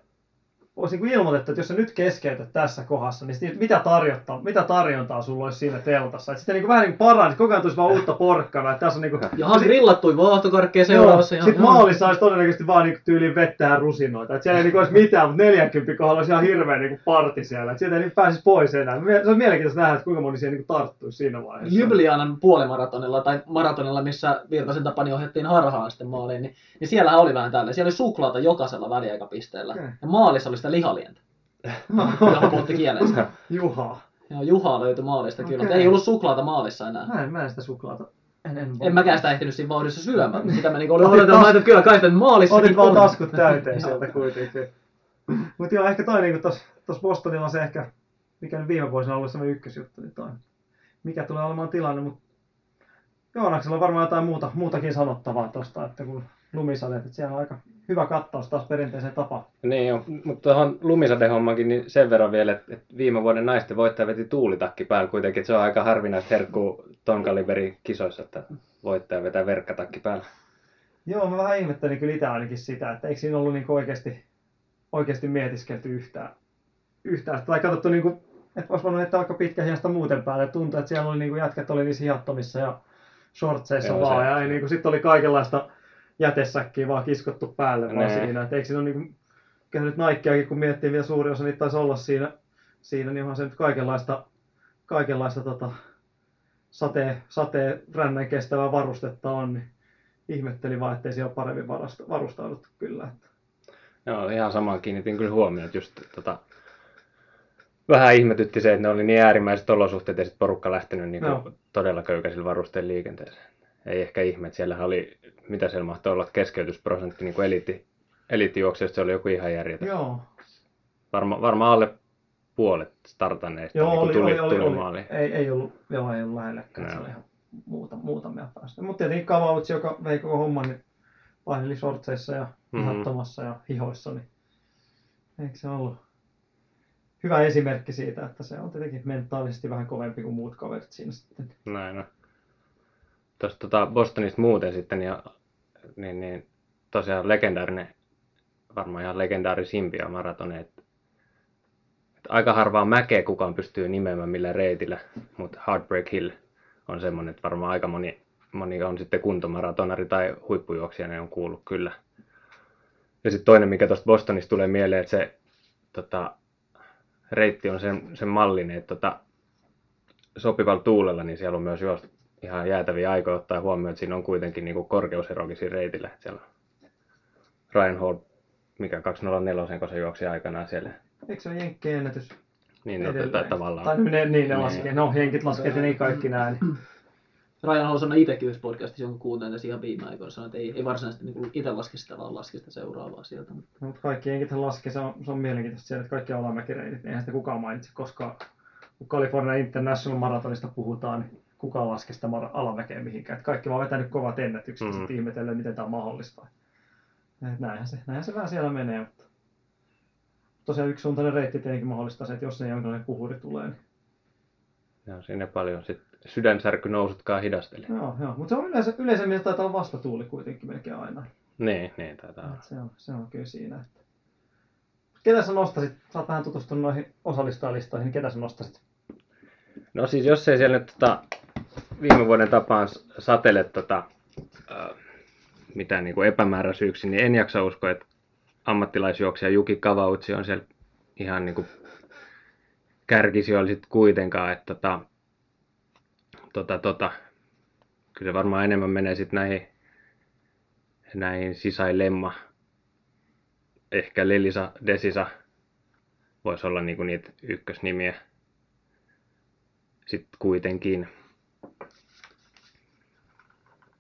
olisi niinku ilmoitettu, että jos sä nyt keskeytät tässä kohdassa, niin sit mitä, tarjota, mitä tarjontaa sulla olisi siinä teltassa. Että sitten niinku vähän niinku paranisi, koko ajan tulisi vaan uutta porkkana. Että tässä on niinku, Jaha, grillattui vaahtokarkkeja seuraavassa. Sitten maalissa olisi todennäköisesti vaan niinku tyyliin vettä ja rusinoita. Et siellä ei niinku olisi mitään, mutta 40 kohdalla olisi ihan hirveä niinku parti siellä. Et sieltä ei niinku pääsisi pois enää. Se olisi mielenkiintoista nähdä, että kuinka moni siihen niinku tarttuisi siinä vaiheessa. Ljubljanan puolimaratonilla tai maratonilla, missä Virtasen tapani ohjattiin harhaan sitten maaliin, niin, niin siellähän oli vähän tällä. Siellä oli suklaata jokaisella väliaikapisteellä. Okei. Ja maalissa oli sitä lihalientä, johon puhutti kielensä. Juha. Joo, Juha löytyi maalista kyllä, Okei. mutta ei ollut suklaata maalissa enää. Mä en, mä en sitä suklaata. En, en, En mäkään sitä ehtinyt siinä vauhdissa syömään, mutta sitä mä niinku olin odotellut, että kyllä kai sitä maalissa Otit vaan taskut täyteen sieltä kuitenkin. Mutta joo, ehkä toi niinku tos, tos Bostonilla se ehkä, mikä nyt viime vuosina on ollut semmoinen ykkösjuttu, niin toi, mikä tulee olemaan tilanne, mutta Joonaksella on varmaan jotain muuta, muutakin sanottavaa tosta, että kun lumisadeet, että siellä on aika hyvä kattaus taas perinteiseen tapaan. Niin jo, mutta tuohon lumisadehommankin niin sen verran vielä, että, että viime vuoden naisten voittaja veti tuulitakki päällä kuitenkin, että se on aika harvinaista herkkuu ton kaliberin kisoissa, että voittaja vetää verkkatakki päällä. Joo, mä vähän ihmettelin kyllä itse ainakin sitä, että eikö siinä ollut niinku oikeasti, oikeasti mietiskelty yhtään, yhtään. Tai katsottu, niinku, että olisi voinut heittää vaikka pitkä hiasta muuten päälle. Tuntuu, että siellä oli niinku, jätkät oli niissä hihattomissa ja shortseissa Joo, vaan. se- Ja ei, niinku, sitten oli kaikenlaista jätesäkkiä vaan kiskottu päälle vaan Nee. siinä. Että eikö siinä ole niinku, kyllä nyt Nikeakin, kun miettii vielä suuri osa niitä taisi olla siinä, siinä niin onhan se nyt kaikenlaista, kaikenlaista tota, sateen, sateen rännän kestävää varustetta on, niin ihmettelin vaan, ettei siellä ole paremmin varustauduttu kyllä. Että. Joo, ihan samaan kiinnitin kyllä huomioon, että just tota, vähän ihmetytti se, että ne oli niin äärimmäiset olosuhteet ja sitten porukka lähtenyt niin kuin, todella köykäisillä varusteilla liikenteeseen. Ei ehkä ihme, että siellä oli, mitä siellä mahtoi olla, keskeytysprosentti niin kuin eliitti, se oli joku ihan järjetön. Joo, Varma, varmaan alle puolet startanneista joo niin oli, tuli, oli, tuli oli. Ei, ei, ollut, joo, ei ollut lähelläkään, se Joo. oli ihan muuta, muutamia päästä. Mutta tietenkin Kavautsi, joka vei koko homman, niin paineli shortseissa ja Mhm. hihattomassa ja hihoissa, niin eikö se ollut hyvä esimerkki siitä, että se on tietenkin mentaalisesti vähän kovempi kuin muut kaverit siinä sitten. Näin on. Tuosta tota Bostonista muuten sitten, ja, niin, niin tosiaan legendaarinen, varmaan ihan legendaarisimpia maratoneja. että- että Aika harvaa mäkeä kukaan pystyy nimeämään millä reitillä, mutta Heartbreak Hill on semmoinen, että varmaan aika moni, moni on sitten kuntomaratonari tai huippujuoksija, ne on kuullut kyllä. Ja sitten toinen, mikä tuosta Bostonista tulee mieleen, että se tota, reitti on sen, sen mallinen, että tota, sopivalla tuulella, niin siellä on myös juostu ihan jäätäviä aikoja ottaa huomioon, että siinä on kuitenkin niin kuin korkeuserokin siinä reitillä. Että Siellä on Ryan Hall, mikä 204, kun se juoksi aikanaan siellä. Eikö se ole Jenkkien ennätys? Niin, no, tai tavallaan. Tai ne, niin ne Niin. laskee. No, jenkit laskee, että niin kaikki näin. Rajan halusi sanoa itsekin yhdessä podcastissa, jonka kuuntelin tässä ihan viime aikoina, sanoi, että ei, ei varsinaisesti niin itse laske sitä, vaan laske sitä seuraavaa sieltä. Mutta No, mutta kaikki jenkithän laskee, se on, se on mielenkiintoista siellä, että kaikki alamäkireitit, niin eihän sitä kukaan mainitse, koska kun California International Marathonista puhutaan, niin kukaan laske sitä alamäkeä mihinkään. Että kaikki vaan vetänyt kovat ennätykset mm. Mhm. ja sitten ihmetellen, miten tämä on mahdollista. Et näinhän, se, näinhän se vähän siellä menee, mutta tosiaan yksi suuntainen reitti tietenkin mahdollistaa se, että jos se jonkinlainen puhuri tulee, niin Joo, siinä paljon sitten sydänsärky nousutkaan hidasteli. joo, joo. Mutta se on yleensä, yleisemmin se taitaa olla vastatuuli kuitenkin melkein aina. Niin, niin taitaa olla. Se, on, se on kyllä siinä. Että... Ketä sä nostasit? Sä oot vähän tutustunut noihin osallistujalistoihin, niin ketä sä nostasit? No siis jos ei siellä nyt tota, viime vuoden tapaan satele tota, äh, mitään niin kuin epämääräisyyksiä, niin en jaksa uskoa, että ammattilaisjuoksija Juki Kavautsi on siellä ihan niin kuin kärkisijoilla sitten kuitenkaan, että tota, tota, tota, kyllä varmaan enemmän menee sitten näihin, näihin sisailemma, ehkä Lelisa, Desisa, voisi olla niinku niitä ykkösnimiä sitten kuitenkin.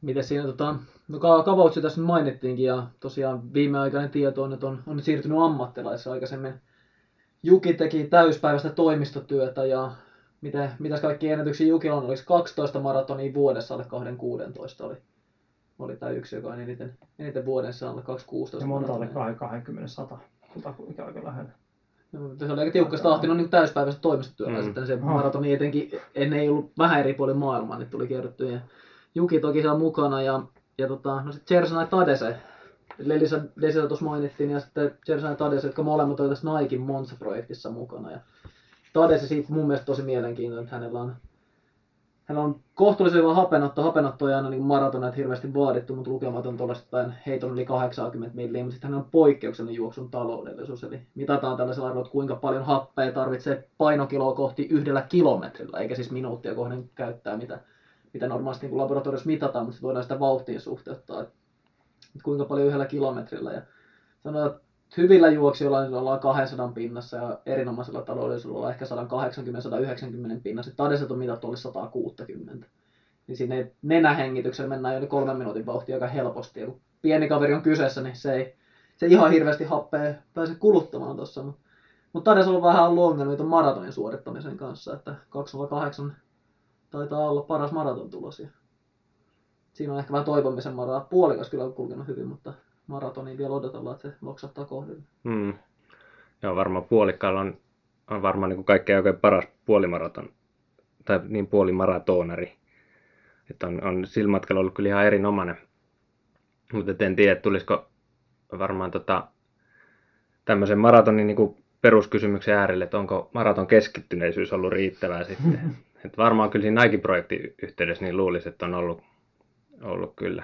Miten siinä tota, no Ka- Kavautsi tässä nyt mainittiinkin ja tosiaan viimeaikainen tieto on, että on, on nyt siirtynyt ammattilaisessa aikaisemmin. Juki teki täyspäiväistä toimistotyötä ja miten, mitäs kaikki ennätyksiä Jukilla on, oliko 12 maratonia vuodessa alle 216 oli, oli tämä yksi, joka on eniten, eniten vuodessa alle 216 Ja monta oli maratonia. 20 100. Kutakuinkin aika lähellä. No, Se oli aika tiukka tahti, no niin täyspäiväistä toimistotyötä. Mm. Sitten se maratoni etenkin, ennen ei ollut vähän eri puolilla maailmaa, niin tuli kierrettyä. Ja Juki toki siellä mukana ja, ja tota, no sitten Jersana Tadese. Lelisa Desisa tuossa mainittiin ja sitten Jersana Tadese, jotka molemmat olivat tässä Naikin Monza-projektissa mukana. Ja Tadese siitä mun mielestä tosi mielenkiintoinen, että hänellä on, hänellä on kohtuullisen hyvä hapenotto. Hapenotto ei aina niin maratoneet hirveästi vaadittu, mutta lukematon tuollaista heiton yli 80 milliä, mutta sitten hänellä on poikkeuksellinen juoksun taloudellisuus. Eli mitataan tällaisella arvolla, että kuinka paljon happea tarvitsee painokiloa kohti yhdellä kilometrillä, eikä siis minuuttia kohden käyttää, mitä, mitä normaalisti niin laboratoriossa mitataan, mutta voidaan sitä vauhtiin suhteuttaa, että, kuinka paljon yhdellä kilometrillä. Ja sanotaan, että hyvillä juoksijoilla niin ollaan 200 pinnassa ja erinomaisella taloudellisuudella ollaan ehkä 180-190 pinnassa. Tadeset on mitattu oli 160. Niin sinne nenähengityksellä mennään jo kolmen minuutin vauhtia aika helposti. Ja kun pieni kaveri on kyseessä, niin se ei se ihan hirveästi happea pääse kuluttamaan tuossa. Mutta mut Tades on vähän ollut ongelmia maratonin suorittamisen kanssa, että 208 taitaa olla paras maraton tulos. Ja siinä on ehkä vähän toivomisen maraa. Puolikas kyllä on kulkenut hyvin, mutta maratoniin vielä odotellaan, että se loksahtaa kohdille. Mm. Joo, varmaan puolikkaalla on, on varmaan niin kuin kaikkein oikein paras puolimaraton, tai niin puolimaratonari. Että on, on sillä matkalla ollut kyllä ihan erinomainen. Mutta en tiedä, tulisiko varmaan tota, tämmöisen maratonin niin kuin peruskysymyksen äärelle, että onko maraton keskittyneisyys ollut riittävää sitten. että varmaan kyllä siinä Nike-projektin yhteydessä niin luulisi, että on ollut, ollut kyllä.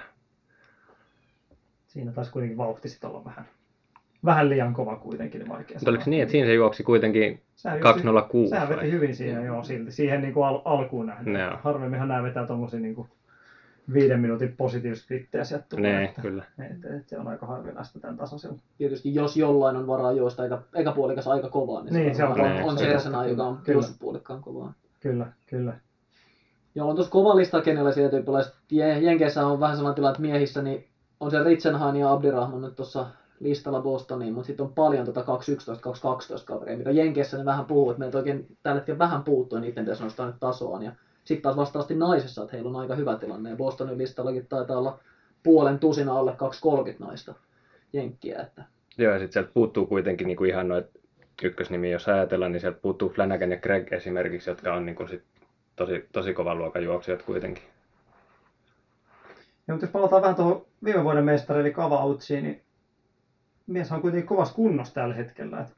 Siinä taisi kuitenkin vauhti sit olla vähän, vähän liian kova kuitenkin, niin vaikea Mutta oliko se niin, että siinä se juoksi kuitenkin Sehän 206 Sehän vai? veti hyvin siinä, joo, silti. Siihen niin kuin al- alkuun nähden. Joo. Harvemminhan nämä vetää tuommoisia niin kuin viiden minuutin positiiviskrittejä sieltä tulee. Nee, että, kyllä. että, että, se on aika harvinaista tämän tasoisella. Tietysti jos jollain on varaa juosta eikä, eikä puolikas aika kovaa, niin, Niin, se on on, on, on Se totta, joka on kyllä. juossut puolikkaan kovaa. Kyllä, kyllä. Joo, on tuossa kova lista kenellä tyyppiläiset. Jenkeissä on vähän sellainen tilanne, että miehissä niin on se Ritsenhan ja Abdirahman nyt tuossa listalla Bostoniin, mutta sitten on paljon tota 211, 212 kaveria, mitä Jenkeissä ne vähän puhuu, että meiltä oikein tällä hetkellä vähän puuttuu, niiden pitäisi nostaa nyt tasoaan. Ja sitten taas vastaavasti naisessa, että heillä on aika hyvä tilanne. Ja Bostonin listallakin taitaa olla puolen tusina alle 230 naista jenkkiä. Että Joo, ja sitten sieltä puuttuu kuitenkin niin kuin ihan noit ykkösnimi, jos ajatellaan, niin sieltä puuttuu Flanagan ja Greg esimerkiksi, jotka on niin kuin sit tosi, tosi kovan luokan juoksijat kuitenkin. Ja, mutta jos palataan vähän tuohon viime vuoden mestari eli Kavautsiin, niin mies on kuitenkin kovassa kunnossa tällä hetkellä. Et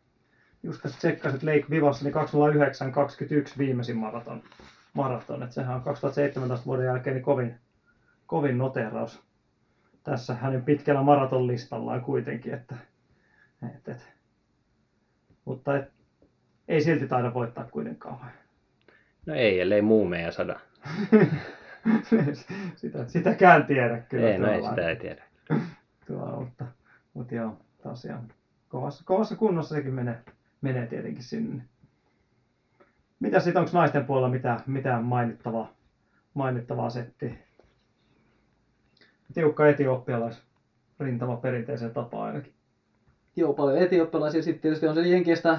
just tässä tsekkasit Lake Vivassa, niin 209.21 viimeisin maraton. maraton. Et sehän on 2017 vuoden jälkeen niin kovin, kovin noteraus tässä hänen pitkällä maratonlistallaan kuitenkin. Että, et, et. Mutta et, ei silti taida voittaa kuitenkaan. No ei, ellei muu meidän sada. sitä, sitäkään tiedä kyllä. ei, no ei sitä ei tiedä. tuolla, mutta, mutta joo, tosiaan kovassa, kovassa kunnossa sekin menee, menee tietenkin sinne. Mitä sitten, onko naisten puolella mitään, mitään mainittavaa, mainittavaa settiä? Tiukka etiopialais rintama perinteiseen tapaan ainakin. Joo, paljon etiopialaisia. Sitten tietysti on se Jenkistä,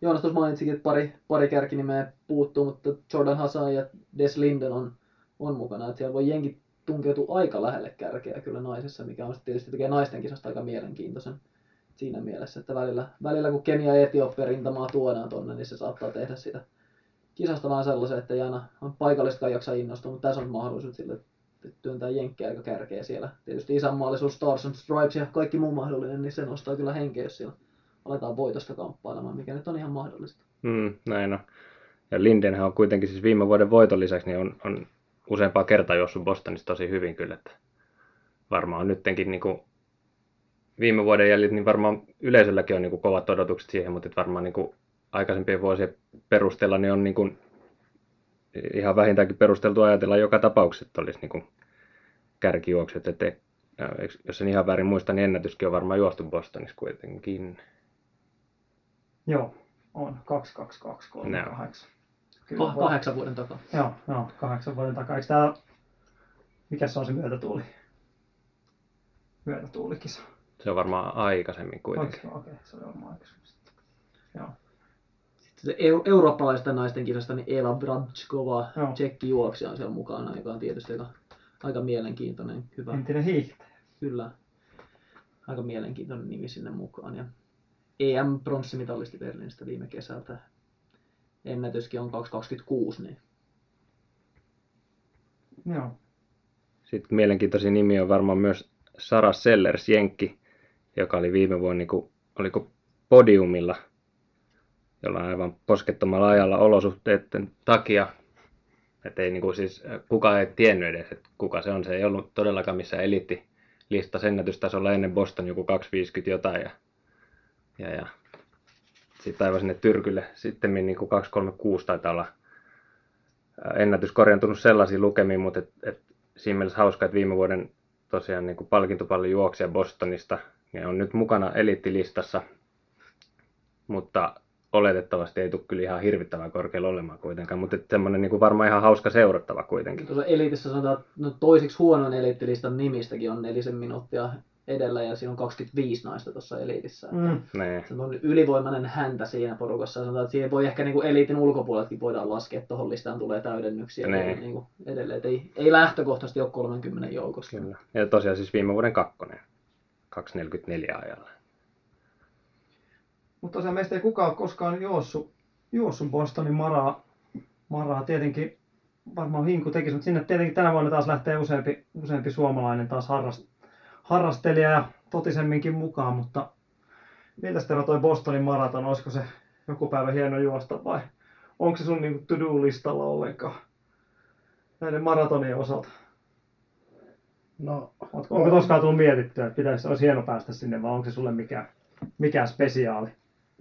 Joonas tuossa mainitsikin, että pari, pari kärkinimeä puuttuu, mutta Jordan Hassan ja Des Linden on, on mukana. Että siellä voi jenki tunkeutua aika lähelle kärkeä kyllä naisessa, mikä on tietysti tekee naisten kisasta aika mielenkiintoisen siinä mielessä, että välillä, välillä kun Kenia ja Etiopia rintamaa tuodaan tonne, niin se saattaa tehdä sitä kisasta vähän sellaisen, että ei aina on paikallistakaan jaksa innostua, mutta tässä on mahdollisuus sille, että työntää jenkkejä aika kärkeä siellä. Tietysti isänmaallisuus, Stars and Stripes ja kaikki muu mahdollinen, niin se nostaa kyllä henkeä, jos siellä aletaan voitosta kamppailemaan, mikä nyt on ihan mahdollista. Mm, näin on. Ja Lindenhän on kuitenkin siis viime vuoden voiton lisäksi niin on, on useampaa kertaa juossut Bostonissa tosi hyvin kyllä. Että varmaan nyttenkin niin kuin viime vuoden jäljit, niin varmaan yleisölläkin on niin kuin kovat odotukset siihen, mutta varmaan niin kuin aikaisempien vuosien perusteella niin on niin kuin ihan vähintäänkin perusteltu ajatella joka tapauksessa, että olisi niin kuin kärkijuokset. Että jos en ihan väärin muista, niin ennätyskin on varmaan juostu Bostonissa kuitenkin. Joo, on 2238. Kyllä, oh, kahdeksan vuoden takaa. Joo, joo, kahdeksan vuoden takaa. Eikö tää, mikä se on se myötätuuli? Myötätuulikisa. Se on varmaan aikaisemmin kuitenkin. Okei, okay, se on varmaan aikaisemmin. Joo. Se eu- eurooppalaisten naisten kisasta, niin Ela Bratskova, tsekki juoksija on siellä mukana, joka on tietysti aika, aika mielenkiintoinen, hyvä. Entinen hiihtäjä. Kyllä. Aika mielenkiintoinen nimi sinne mukaan. Ja EM-pronssimitalisti Berliinistä viime kesältä. Ennätyskin on 226, niin Joo. Sitten mielenkiintoisin nimi on varmaan myös Sara Sellers, Jenkki, joka oli viime vuonna, niin kuin, oliko podiumilla, jolla aivan poskettomalla ajalla olosuhteiden takia. Että ei niin kuin siis, kukaan ei tiennyt edes, että kuka se on. Se ei ollut todellakaan missään eliitti lista ennätystasolla ennen Boston joku 250 jotain. Ja, ja, ja sitten aivan sinne Tyrkylle sitten niin kuin 236 taitaa olla ennätys korjantunut sellaisiin lukemiin, mutta et, et siinä mielessä hauska, että viime vuoden tosiaan niin kuin palkintopallin juoksija Bostonista niin on nyt mukana eliittilistassa, mutta oletettavasti ei tule kyllä ihan hirvittävän korkealla olemaan kuitenkaan, mutta semmoinen niin kuin varmaan ihan hauska seurattava kuitenkin. Tuossa eliitissä sanotaan, että no toiseksi huonoin eliittilistan nimistäkin on nelisen minuuttia edellä ja siinä on 25 naista tuossa eliitissä. Mm. Nee. Se on ylivoimainen häntä siinä porukassa. Ja sanotaan, että siihen voi ehkä niin kuin eliitin ulkopuoleltakin voidaan laskea, että tuohon listaan tulee täydennyksiä Nee. niin kuin edelleen. Että ei, ei lähtökohtaisesti ole 30 joukossa. Kyllä. Ja tosiaan siis viime vuoden kakkonen, 2.44 ajalla. Mutta tosiaan meistä ei kukaan ole koskaan juossut, juossut Bostonin maraa. Maraa tietenkin varmaan hinku tekisi, mutta sinne tietenkin tänä vuonna taas lähtee useampi, useampi suomalainen taas harrast, harrastelija ja totisemminkin mukaan, mutta miltä Tero toi Bostonin maraton, olisiko se joku päivä hieno juosta vai onko se sun niinku to-do-listalla ollenkaan näiden maratonien osalta? No, Onko, onko koskaan tullut mietittyä, että pitäisi, olisi hieno päästä sinne vai onko se sulle mikään, mikään spesiaali?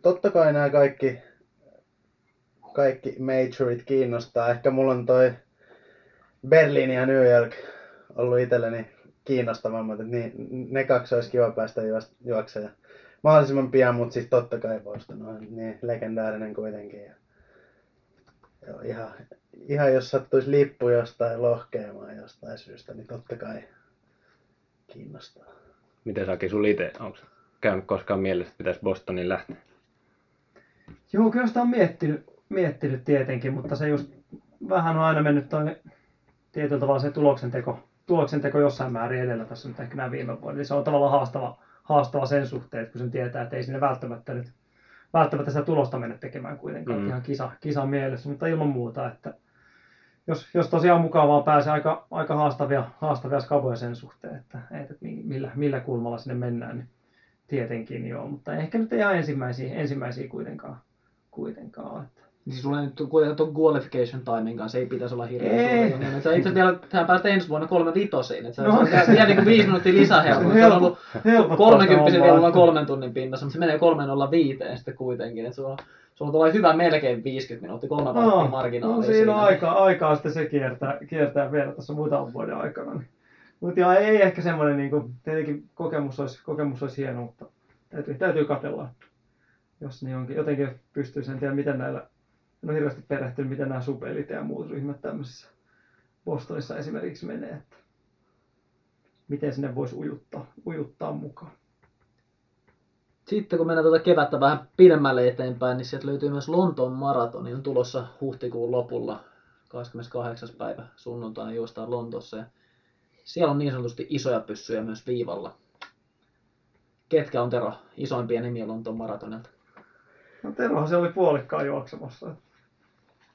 Totta kai nämä kaikki, kaikki majorit kiinnostaa. Ehkä mulla on toi Berliin ja New York ollut itselleni kiinnostavammat, että niin, ne kaksi olisi kiva päästä juoksemaan mahdollisimman pian, mutta siis totta kai Boston on niin legendaarinen kuitenkin. Ja, joo, ihan, ihan jos sattuisi lippu jostain lohkeamaan jostain syystä, niin totta kai kiinnostaa. Miten Saki, sulla itse, onko käynyt koskaan mielessä, että pitäisi Bostonin lähteä? Joo, kyllä sitä on miettinyt, miettinyt tietenkin, mutta se just vähän on aina mennyt toi tietyllä tavalla se tuloksenteko, tuloksenteko jossain määrin edellä tässä nyt ehkä nämä viime vuodet. Eli se on tavallaan haastava, haastava sen suhteen, että kun sen tietää, että ei sinne välttämättä nyt välttämättä sitä tulosta mennä tekemään kuitenkaan mm. ihan kisa, kisan mielessä, mutta ilman muuta, että jos, jos tosiaan mukavaa pääsee aika, aika haastavia, haastavia skaboja sen suhteen, että, että millä, millä kulmalla sinne mennään, niin tietenkin joo, mutta ehkä nyt ihan ensimmäisiä, ensimmäisiä kuitenkaan, kuitenkaan. Että. Niin sulla nyt kuitenkaan tuon qualification timin kanssa ei pitäisi olla hirveän Ei. suuri. Sä itse asiassa vielä, tähän päästä ensi vuonna kolme vitoseen. Että sä no. vielä niin kuin viisi minuuttia lisää helpommin. Se on ollut Helpottaa 30 sitä vielä ollaan kolmen tunnin pinnassa, mutta se menee 3.05 sitten kuitenkin. Että sulla, sulla tulee hyvä melkein 50 minuuttia, kolme No, marginaalia. no siinä on aikaa, aikaa sitten se kiertää, kiertää vielä tässä muutaman vuoden aikana. Niin. Mutta joo, ei ehkä semmoinen, niin kuin, tietenkin kokemus olisi, kokemus olisi hieno, mutta täytyy, täytyy katsella, jos niin onkin. Jotenkin pystyy sen tiedä, miten näillä, en ole hirveästi perehtynyt, miten nämä subelit ja muut ryhmät tämmöisissä Bostonissa esimerkiksi menee, että miten sinne voisi ujuttaa, ujuttaa mukaan. Sitten kun mennään tuota kevättä vähän pidemmälle eteenpäin, niin sieltä löytyy myös Lontoon maratoni, on tulossa huhtikuun lopulla, 28. päivä sunnuntaina juostaan Lontoossa. Ja siellä on niin sanotusti isoja pyssyjä myös viivalla. Ketkä on Tero isoimpia nimiä Lontoon maratonilta? No Terohan se oli puolikkaan juoksemassa.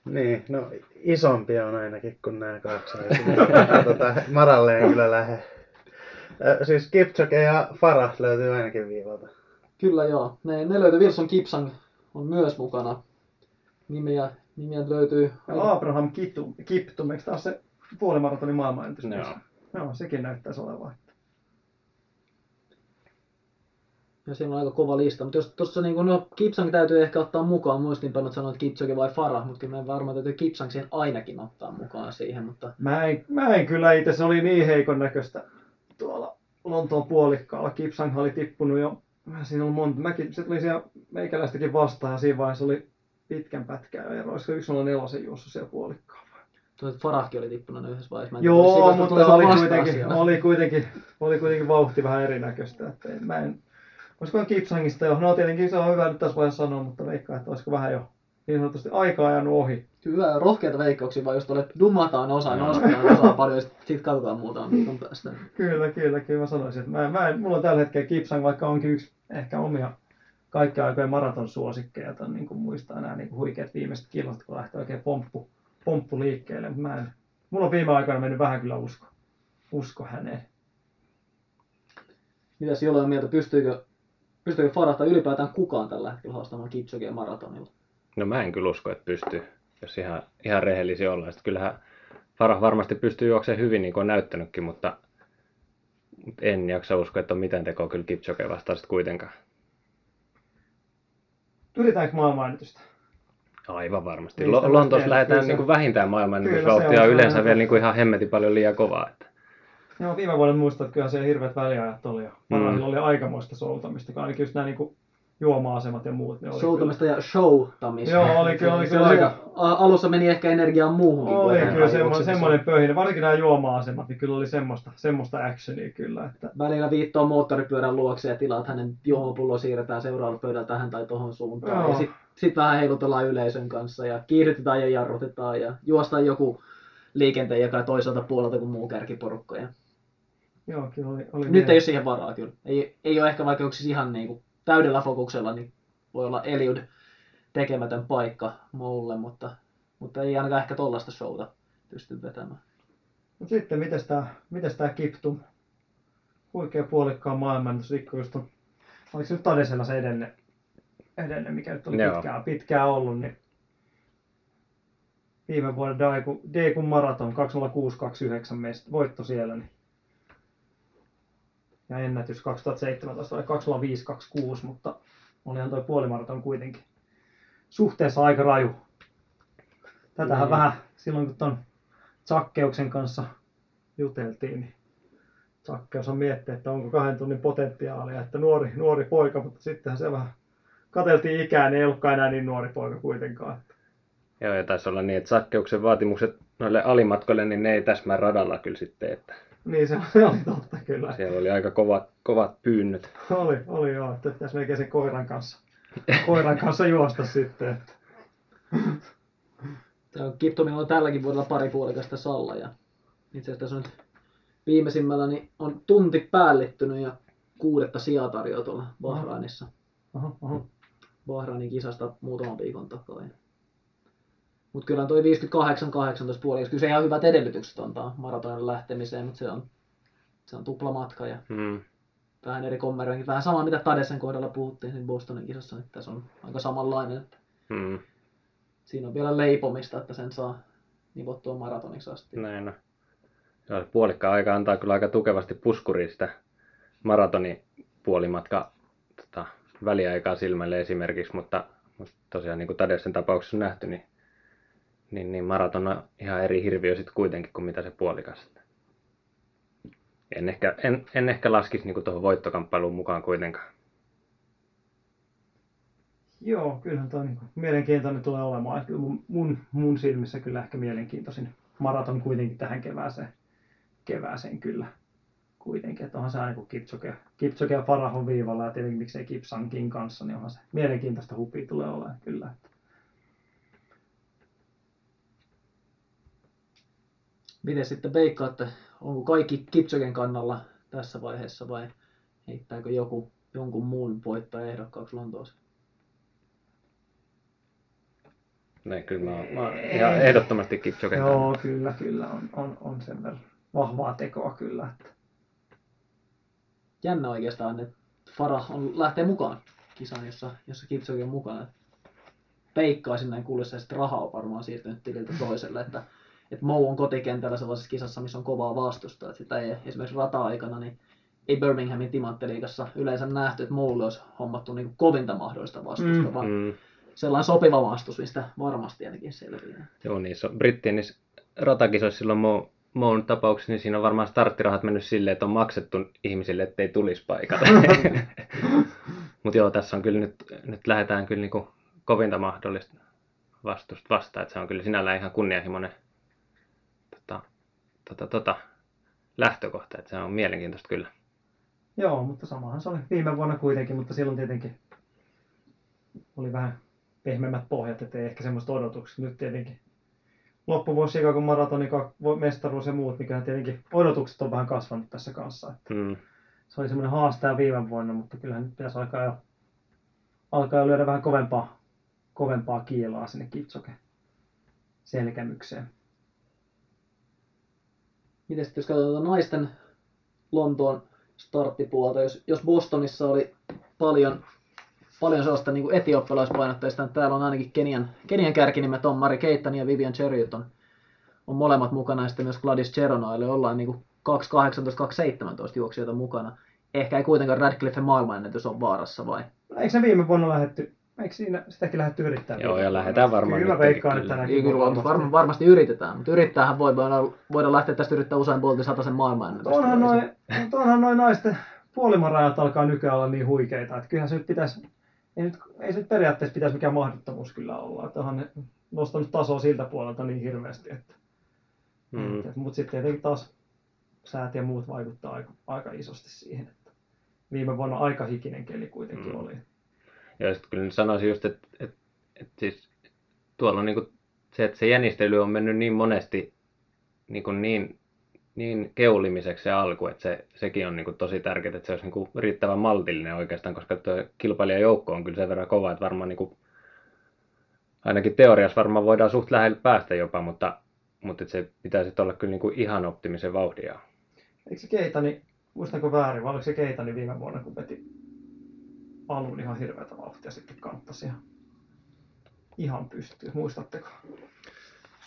Niin, no isompi on ainakin kuin nämä kaksi. tota, Maralle ei kyllä lähde. Siis Kipchoge ja Farah löytyy ainakin viivalta. Kyllä joo. Ne, ne löytyy, Wilson Kipsang on myös mukana. Nimiä, nimiä löytyy. Ja Abraham Kiptum, Kiptum, eikö taas se puolimaratonin maailmanennätys? Joo. Joo, sekin näyttäisi olevan. Ja siinä on aika kova lista. Mutta jos tuossa niin no Kipsang täytyy ehkä ottaa mukaan, muistinpanot sanoa, että Kipchoge vai Farah, mutta kyllä meidän varmaan täytyy Kipsang siihen ainakin ottaa mukaan siihen, mutta Mä en, mä en kyllä itse, se oli niin heikon näköistä tuolla Lontoon puolikkaalla. Kipsang oli tippunut jo, siinä oli monta, mäkin, se tuli siellä meikäläistäkin vastaan ja siinä vaiheessa oli pitkän pätkän ero. Olisiko 104 juossa siellä puolikkaalla? Tuo Farahkin oli tippunut yhdessä vaiheessa. Mä en tiedä, Joo, se mutta tullut oli kuitenkin, siellä. oli, kuitenkin, oli kuitenkin vauhti vähän erinäköistä. Että en- mä en, olisiko Kipsangista jo, no tietenkin se on hyvä nyt tässä vaiheessa sanoa, mutta veikkaan, että olisiko vähän jo niin sanotusti aikaa ajanut ohi. Hyvä, rohkeita veikkauksia, vaan jos tuolle dumataan osa, nostetaan osaa paljon, sitten sit katsotaan muutaman viikon päästä. Kyllä, kyllä, kyllä mä sanoisin, että mä, mä en, mulla on tällä hetkellä Kipsang, vaikka onkin yksi ehkä omia kaikkien aikojen maraton suosikkeja, että niin kuin muistaa nämä niin kuin huikeat viimeiset kilot, kun lähtee oikein pomppu, pomppu liikkeelle, mutta mä en, mulla on viime aikoina mennyt vähän kyllä usko, usko häneen. Mitäs jollain on mieltä, pystyykö, pystyykö Farah tai ylipäätään kukaan tällä hetkellä haastamaan Kipchogea maratonilla? No mä en kyllä usko, että pystyy, jos ihan, ihan rehellisiä ollaan. Sitten kyllähän Farah varmasti pystyy juoksemaan hyvin, niin kuin on näyttänytkin, mutta, mutta en jaksa uskoa, että on mitään tekoa kyllä Kipchoge vastaan sitten kuitenkaan. Yritetäänkö maailmanennätystä? Aivan varmasti. Lo- Lontoossa lähdetään niin kyllä kuin vähintään maailman Kyllä se vauhtia on, se on yleensä vielä niin kuin ihan hemmetin paljon liian kovaa. Että. Joo, viime vuoden muistat, että kyllä se hirveät väliajat oli ja Mm. Oli aikamoista soutamista, kun ainakin just nämä niin kuin juoma-asemat ja muut. Ne oli Showtamista ja showtamista. Joo, oli kyllä- oli Se kyllä oli- aika- Alussa meni ehkä energiaa muuhunkin. kuin Oli kyllä semmoinen, semmoinen pöhinä, varsinkin nämä juoma-asemat, niin kyllä oli semmoista, semmoista actionia kyllä, että Välillä viittoo moottoripyörän luokse ja tilaat hänen juomapullo siirretään seuraavalle pöydälle tähän tai tohon suuntaan. Joo. Ja sitten sit vähän heilutellaan yleisön kanssa ja kiihdytetään ja jarrutetaan ja juostaan joku liikenteen joka toiselta puolelta kuin muu kärkiporukka. Ja joo, kyllä oli, oli nyt ei ole siihen varaa kyllä. Ei, ei ole ehkä siis ihan niin kuin täydellä fokuksella, niin voi olla Eliud tekemätön paikka muulle, mutta, mutta ei ainakaan ehkä tollaista showta pysty vetämään. Mut sitten, mites tää, mites tää Kiptum? Huikea puolikkaan maailman, on, oliko se nyt Tadesella se edenne, edenne mikä nyt oli Joo. pitkään, pitkään ollut, niin viime vuoden Daiku, Deikun maraton 20629 meistä voitto siellä, niin ja ennätys 2017 oli 20526, mutta olihan toi puolimaraton kuitenkin suhteessa aika raju. Tätähän Niin. vähän silloin kun ton Zakkeuksen kanssa juteltiin, niin Zakkeus on miettinyt, että onko kahden tunnin potentiaalia, että nuori, nuori poika, mutta sittenhän se vähän kateltiin ikään, niin ei ollutkaan enää niin nuori poika kuitenkaan. Joo, ja taisi olla niin, että sakkeuksen vaatimukset noille alimatkoille, niin ne ei täsmää radalla kyllä sitten, että Niin se, oli totta kyllä. siellä oli aika kovat, kovat pyynnöt. Oli, oli joo, että pitäisi melkein sen koiran kanssa, koiran kanssa juosta sitten. Että. Tämä Kiptomilla on tälläkin vuodella pari puolikasta salla ja itse asiassa tässä on nyt viimeisimmällä niin on tunti päällittynyt ja kuudetta sijaa tarjoaa tuolla Bahrainissa. Oho, oho. Bahrainin kisasta muutaman viikon takaa. Mutta kyllä toi 58-18 puoliksi, kyllä se ihan hyvät edellytykset antaa maratonin lähtemiseen, mutta se on, se on tupla matka ja Mm. vähän eri kommeroinkin. Vähän sama mitä Tadesen kohdalla puhuttiin siinä Bostonin kisassa, niin tässä on aika samanlainen. Että Mm. siinä on vielä leipomista, että sen saa nivottua maratoniksi asti. Näin no. Joo, se puolikkaan aika antaa kyllä aika tukevasti puskuria sitä maratonin puolimatka väliaikaa silmälle esimerkiksi, mutta, tosiaan niin kuin Tadessen tapauksessa on nähty, niin, niin, niin maraton on ihan eri hirviö sitten kuitenkin kuin mitä se puolikas. En ehkä, en, en ehkä laskisi niin tuohon voittokamppailuun mukaan kuitenkaan. Joo, kyllähän toi niin mielenkiintoinen tulee olemaan. Kyllä mun, mun, mun silmissä kyllä ehkä mielenkiintoisin maraton kuitenkin tähän kevääseen, kevääseen kyllä kuitenkin. Että onhan se aina kun Kipchoge, Kipchoge ja Farah on viivalla ja tietenkin miksei Kipsankin kanssa, niin onhan se mielenkiintoista hupia tulee olemaan kyllä. Että Miten sitten veikkaatte, onko kaikki Kipchogen kannalla tässä vaiheessa vai heittääkö joku jonkun muun voittaja ehdokkaaksi Lontoossa? Näin, kyllä mä oon, mä ihan ehdottomasti Kipchogen. Joo, kyllä, kyllä. On, on, on sen verran vahvaa tekoa kyllä. Että. Jännä oikeastaan, että Farah on, lähtee mukaan kisaan, jossa, jossa Kipchoge on mukana. Peikkaisin näin kuullessa, että rahaa on varmaan siirtynyt tililtä toiselle, että, että Mou on kotikentällä sellaisessa kisassa, missä on kovaa vastusta. Että sitä ei esimerkiksi rata-aikana, niin ei Birminghamin timantteliigassa yleensä nähty, että Moulle olisi hommattu niin kovinta mahdollista vastusta, mm. vaan Mm. sellainen sopiva vastus, mistä varmasti ainakin selviää. Joo, niissä on brittien niissä ratakisoissa silloin Mo, Moon tapauksessa, niin siinä on varmaan starttirahat mennyt silleen, että on maksettu ihmisille, ettei tulisi paikalle. Mutta joo, tässä on kyllä nyt, nyt lähdetään kyllä niinku kovinta mahdollista vastusta vastaan, että se on kyllä sinällään ihan kunnianhimoinen tota, tota, tota, lähtökohta, että se on mielenkiintoista kyllä. Joo, mutta samahan se oli viime vuonna kuitenkin, mutta silloin tietenkin oli vähän pehmeämmät pohjat, ettei ehkä semmoista odotuksia. Nyt tietenkin loppuvuosi Chicago maratoni, mestaruus ja muut, mikä tietenkin odotukset on vähän kasvanut tässä kanssa. Että Mm. se oli semmoinen haastaja viime vuonna, mutta kyllähän nyt pitäisi alkaa jo, alkaa jo lyödä vähän kovempaa, kovempaa kiilaa sinne Kitsoke selkämykseen. Miten sitten jos katsotaan naisten Lontoon starttipuolta, jos, jos Bostonissa oli paljon, paljon sellaista niin etioppalaispainotteista, täällä on ainakin Kenian, Kenian kärkinimet on Mari Keittan ja Vivian Cheriot on, on molemmat mukana, ja sitten myös Gladys Cheronoille ollaan niin 2.18-2.17 juoksijoita mukana. Ehkä ei kuitenkaan Radcliffe maailmanennätys on vaarassa vai? Eikö se viime vuonna lähetty, eikö siinä sitäkin lähdetty yrittämään? Joo, ja lähdetään varmaan Kyllä veikkaan, että kyllä. tänäkin Kyllä, kyllä varma, varmasti yritetään, mutta yrittäähän voi, voidaan, voidaan lähteä tästä yrittää usein Boltin sataisen maailmanennätystä. Onhan noin, onhan noin naisten puolimarajat alkaa nykyään olla niin huikeita, että kyllähän se nyt pitäisi, ei, nyt, ei se nyt periaatteessa pitäisi mikään mahdottomuus kyllä olla, että onhan ne nostanut tasoa siltä puolelta niin hirveästi, että, Mm. että mutta sitten tietenkin taas säät ja muut vaikuttaa aika, aika isosti siihen, että viime vuonna aika hikinen keli kuitenkin Mm. oli. Ja sitten kyllä sanoisin just, että, että, että siis tuolla on niin kuin se, että se jänistely on mennyt niin monesti niin, kuin niin, niin keulimiseksi se alku, että se, sekin on niin kuin tosi tärkeää, että se olisi niin kuin riittävän maltillinen oikeastaan, koska tuo kilpailijajoukko on kyllä sen verran kova, että varmaan niin kuin, ainakin teoriassa varmaan voidaan suht lähellä päästä jopa, mutta, mutta että se pitäisi olla kyllä niin kuin ihan optimisen vauhdia. Eikö se Keitani, muistanko väärin, vai oliko se Keitani viime vuonna, kun veti alun ihan hirveätä vauhtia sitten kanttasi ihan, ihan pystyy, muistatteko?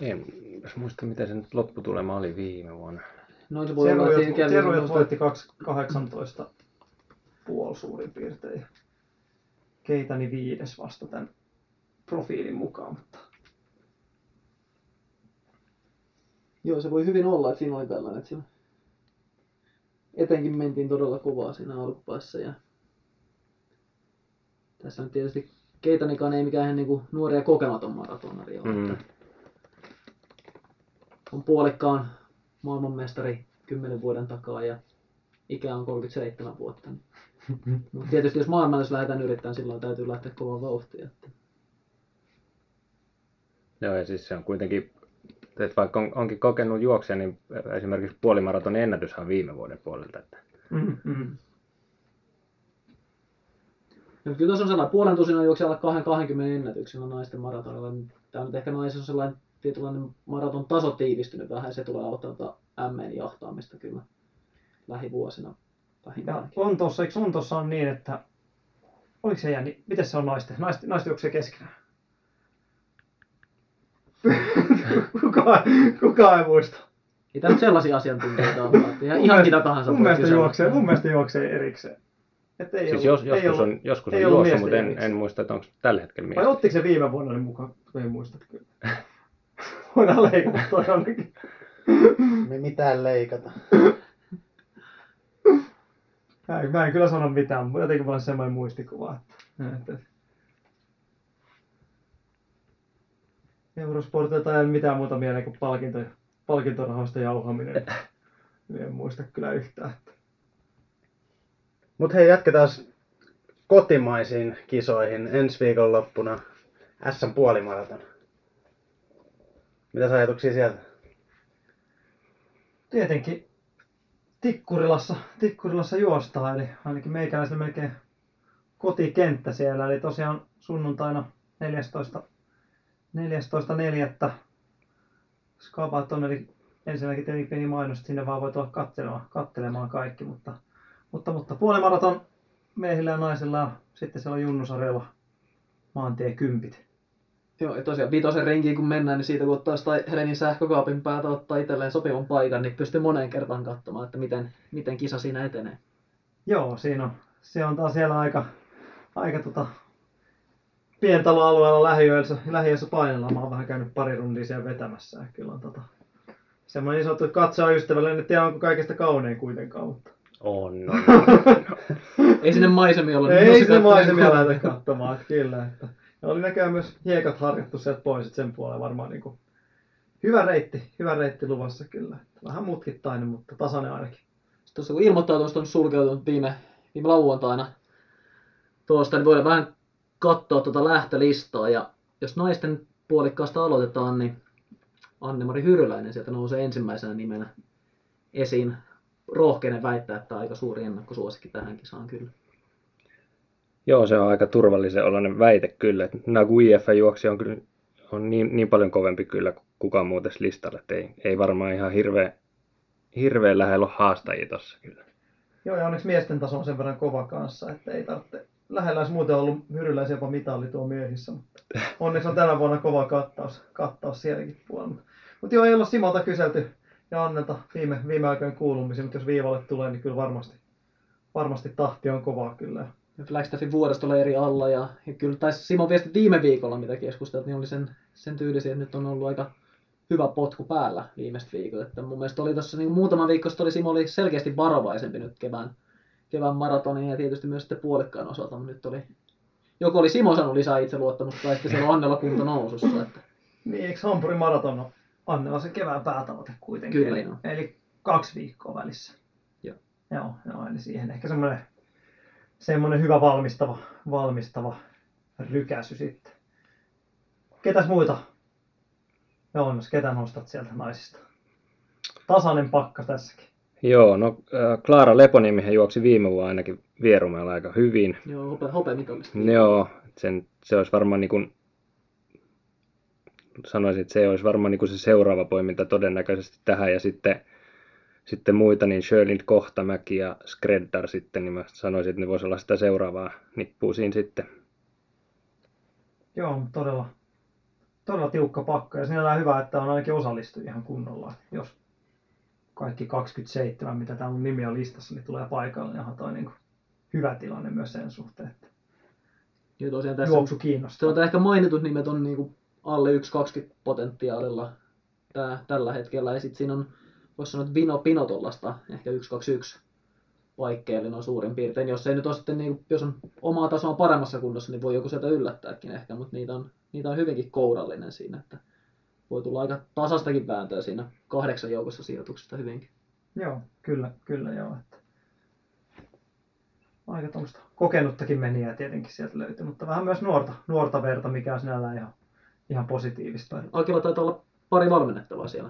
En jos muista, mitä se nyt lopputulema oli viime vuonna. No se voi olla, että siinä kävi Terujot semmoista- voitti 2.18 puoli suurin piirtein. Keitani viides vasta tämän profiilin mukaan, mutta Joo, se voi hyvin olla, että siinä oli tällainen, että siinä etenkin mentiin todella kovaa siinä alkupäässä. Ja tässä nyt tietysti Keitanikaan ei mikään ihan niinku nuori ja kokematon maratonari ole. Mm. että On puolikkaan maailmanmestari 10 vuoden takaa ja ikä on 37 vuotta. Mutta tietysti jos maailmalla lähdetään yrittämään, silloin täytyy lähteä kovaa vauhtia. Että Joo, ja siis se on kuitenkin, että vaikka on, onkin kokenut juoksia, niin esimerkiksi puolimaratonin ennätyshän on viime vuoden puolelta. Että, mm, mm. No, kyllä tuossa on sellainen puolen tusinan juoksi alle 20 ennätyksellä naisten maratonilla. Tämä on nyt ehkä naisessa on sellainen tietynlainen maraton taso tiivistynyt vähän ja se tulee auttaa tätä MN jahtaamista kyllä lähivuosina Ja on tossa, eikö on tossa on niin, että oliko se jääni, miten se on naisten? Naisten, naisten juoksee keskenään. kuka, kuka ei muista. Ei tämä nyt sellaisia asiantuntijoita ole, että ihan, ihan mitä tahansa mun voi mielestä, juoksee, mun mielestä juoksee erikseen. Et ei siis ollut, jos, ei joskus ollut, on, joskus ei on juossut, miesten mutta en, en muista, että onko tällä hetkellä Vai mies. ottiko se viime vuonna niin mukaan? Ei muista kyllä. Voidaan leikata toi ainakin. Me mitään leikata. Mä en, mä en kyllä sano mitään, mutta jotenkin vaan semmoinen muistikuva. Että, Eurosportilta ei ole mitään muuta mieleen kuin palkinto, palkintorahoista jauhaminen. En muista kyllä yhtään. Että. Mut hei, jatketaan kotimaisiin kisoihin ensi viikon loppuna S puolimaraton. Mitä ajatuksia sieltä? Tietenkin Tikkurilassa, Tikkurilassa juostaa, eli ainakin meikäläisellä melkein kotikenttä siellä. Eli tosiaan sunnuntaina 14. 14.4. Skabaton, eli ensinnäkin tietenkin pieni mainos, sinne vaan voi tulla katselemaan, katselemaan kaikki, mutta, mutta, mutta puolimaraton miehillä ja naisilla ja sitten siellä on Junnusarella maantie kympit. Joo, ja tosiaan vitosen rinkiin kun mennään, niin siitä kun ottaa sitä Helenin sähkökaapin päätä ottaa itselleen sopivan paikan, niin pystyy moneen kertaan katsomaan, että miten, miten kisa siinä etenee. Joo, siinä on, se on taas siellä aika, aika tota, pientaloalueella lähiöissä, lähiöissä painella. Mä oon vähän käynyt pari rundia siellä vetämässä. Ja kyllä on tota, semmoinen niin sanottu katsoa ystävälle, en tiedä onko kaikesta kaunein kuitenkaan, mutta On, no. Ei sinne maisemia ole. niin ei katsomaan maisemia lähdetä katsomaan, kyllä. Että. Ja oli näköjään myös hiekat harjattu sieltä pois, sen puolella varmaan niin kuin, hyvä reitti, hyvä reitti luvassa kyllä. Vähän mutkittainen, mutta tasainen ainakin. Tuossa kun ilmoittautumista on sulkeutunut viime, viime lauantaina tuosta, niin voidaan vähän katsoa tuota lähtölistaa. Ja jos naisten puolikkaasta aloitetaan, niin Anne-Mari Hyryläinen sieltä nousee ensimmäisenä nimenä esiin. Rohkeinen väittää, että aika suuri ennakkosuosikki tähän kisaan kyllä. Joo, se on aika turvallisen oloinen väite kyllä. että Nagu IF-juoksi on kyllä on niin, niin paljon kovempi kyllä kuin kukaan muu tässä listalla, ei, ei varmaan ihan hirveä, lähellä ole haastajia tossa kyllä. Joo, ja onneksi miesten taso on sen verran kova kanssa, että ei tarvitse. Lähellä olisi muuten ollut hyryläisiä jopa mitalli tuo miehissä, mutta onneksi on tänä vuonna kova kattaus, kattaus sielläkin puolella. Mutta joo, ei olla Simolta kyselty ja Annelta viime, viime aikojen kuulumisia, mutta jos viivalle tulee, niin kyllä varmasti, varmasti tahti on kovaa kyllä. Flagstaffin vuoristoleiri alla ja, ja kyllä taisi Simon viestit viime viikolla, mitä keskusteltiin, niin oli sen, sen tyylisiä, että nyt on ollut aika hyvä potku päällä viimeiset viikot. Että mun mielestä oli tuossa niin muutama viikko sitten oli Simo oli selkeästi varovaisempi nyt kevään, kevään maratonin ja tietysti myös sitten puolikkaan osalta, mutta nyt oli joko oli Simo saanut lisää itseluottamusta tai sitten siellä on Annella kunto nousussa. Että Niin, eikö Hampurin maraton Annella se kevään päätavoite kuitenkin? Kyllä, eli, joo. eli kaksi viikkoa välissä. Joo. Joo, joo eli siihen ehkä semmoinen, semmoinen hyvä valmistava, valmistava rykäsy sitten. Ketäs muita? Joonnas, ketä nostat sieltä naisista? Tasainen pakka tässäkin. Joo, no äh, Klaara Leponimihän juoksi viime vuonna ainakin Vierumäellä aika hyvin. joo, hope, hopemitallista. Joo, sen, se olisi varmaan niin kuin, sanoisin, että se olisi varmaan niin kuin se seuraava poiminta todennäköisesti tähän ja sitten, sitten muita, niin Sherlind Kohtamäki ja Skreddar sitten, niin mä sanoisin, että ne voisi olla sitä seuraavaa nippua siinä sitten. Joo, todella, todella tiukka pakka ja sinällään hyvä, että on ainakin osallistu ihan kunnolla. Jos kaikki 27, mitä täällä on nimiä listassa, niin tulee paikalle, niin onhan toi niin kuin hyvä tilanne myös sen suhteen, että Ja tosiaan tässä juoksu kiinnostaa. Sanotaan ehkä mainitut nimet on niinku alle 1,20 potentiaalilla tää, tällä hetkellä. Ja sitten siinä on, voisi sanoa, että Vino Pino tollasta, ehkä 1,21 paikkeilla noin suurin piirtein. Jos ei nyt ole sitten, niinku, jos on omaa tasoa paremmassa kunnossa, niin voi joku sieltä yllättääkin ehkä, mutta niitä on, niitä on hyvinkin kourallinen siinä, että voi tulla aika tasastakin vääntöä siinä kahdeksan joukossa sijoituksesta hyvinkin. Joo, kyllä, kyllä joo. Että aika tuommoista kokenuttakin meniä tietenkin sieltä löytyy, mutta vähän myös nuorta, nuorta verta, mikä on sinällään ihan, ihan positiivista. Akilla taitaa olla pari valmennettavaa siellä.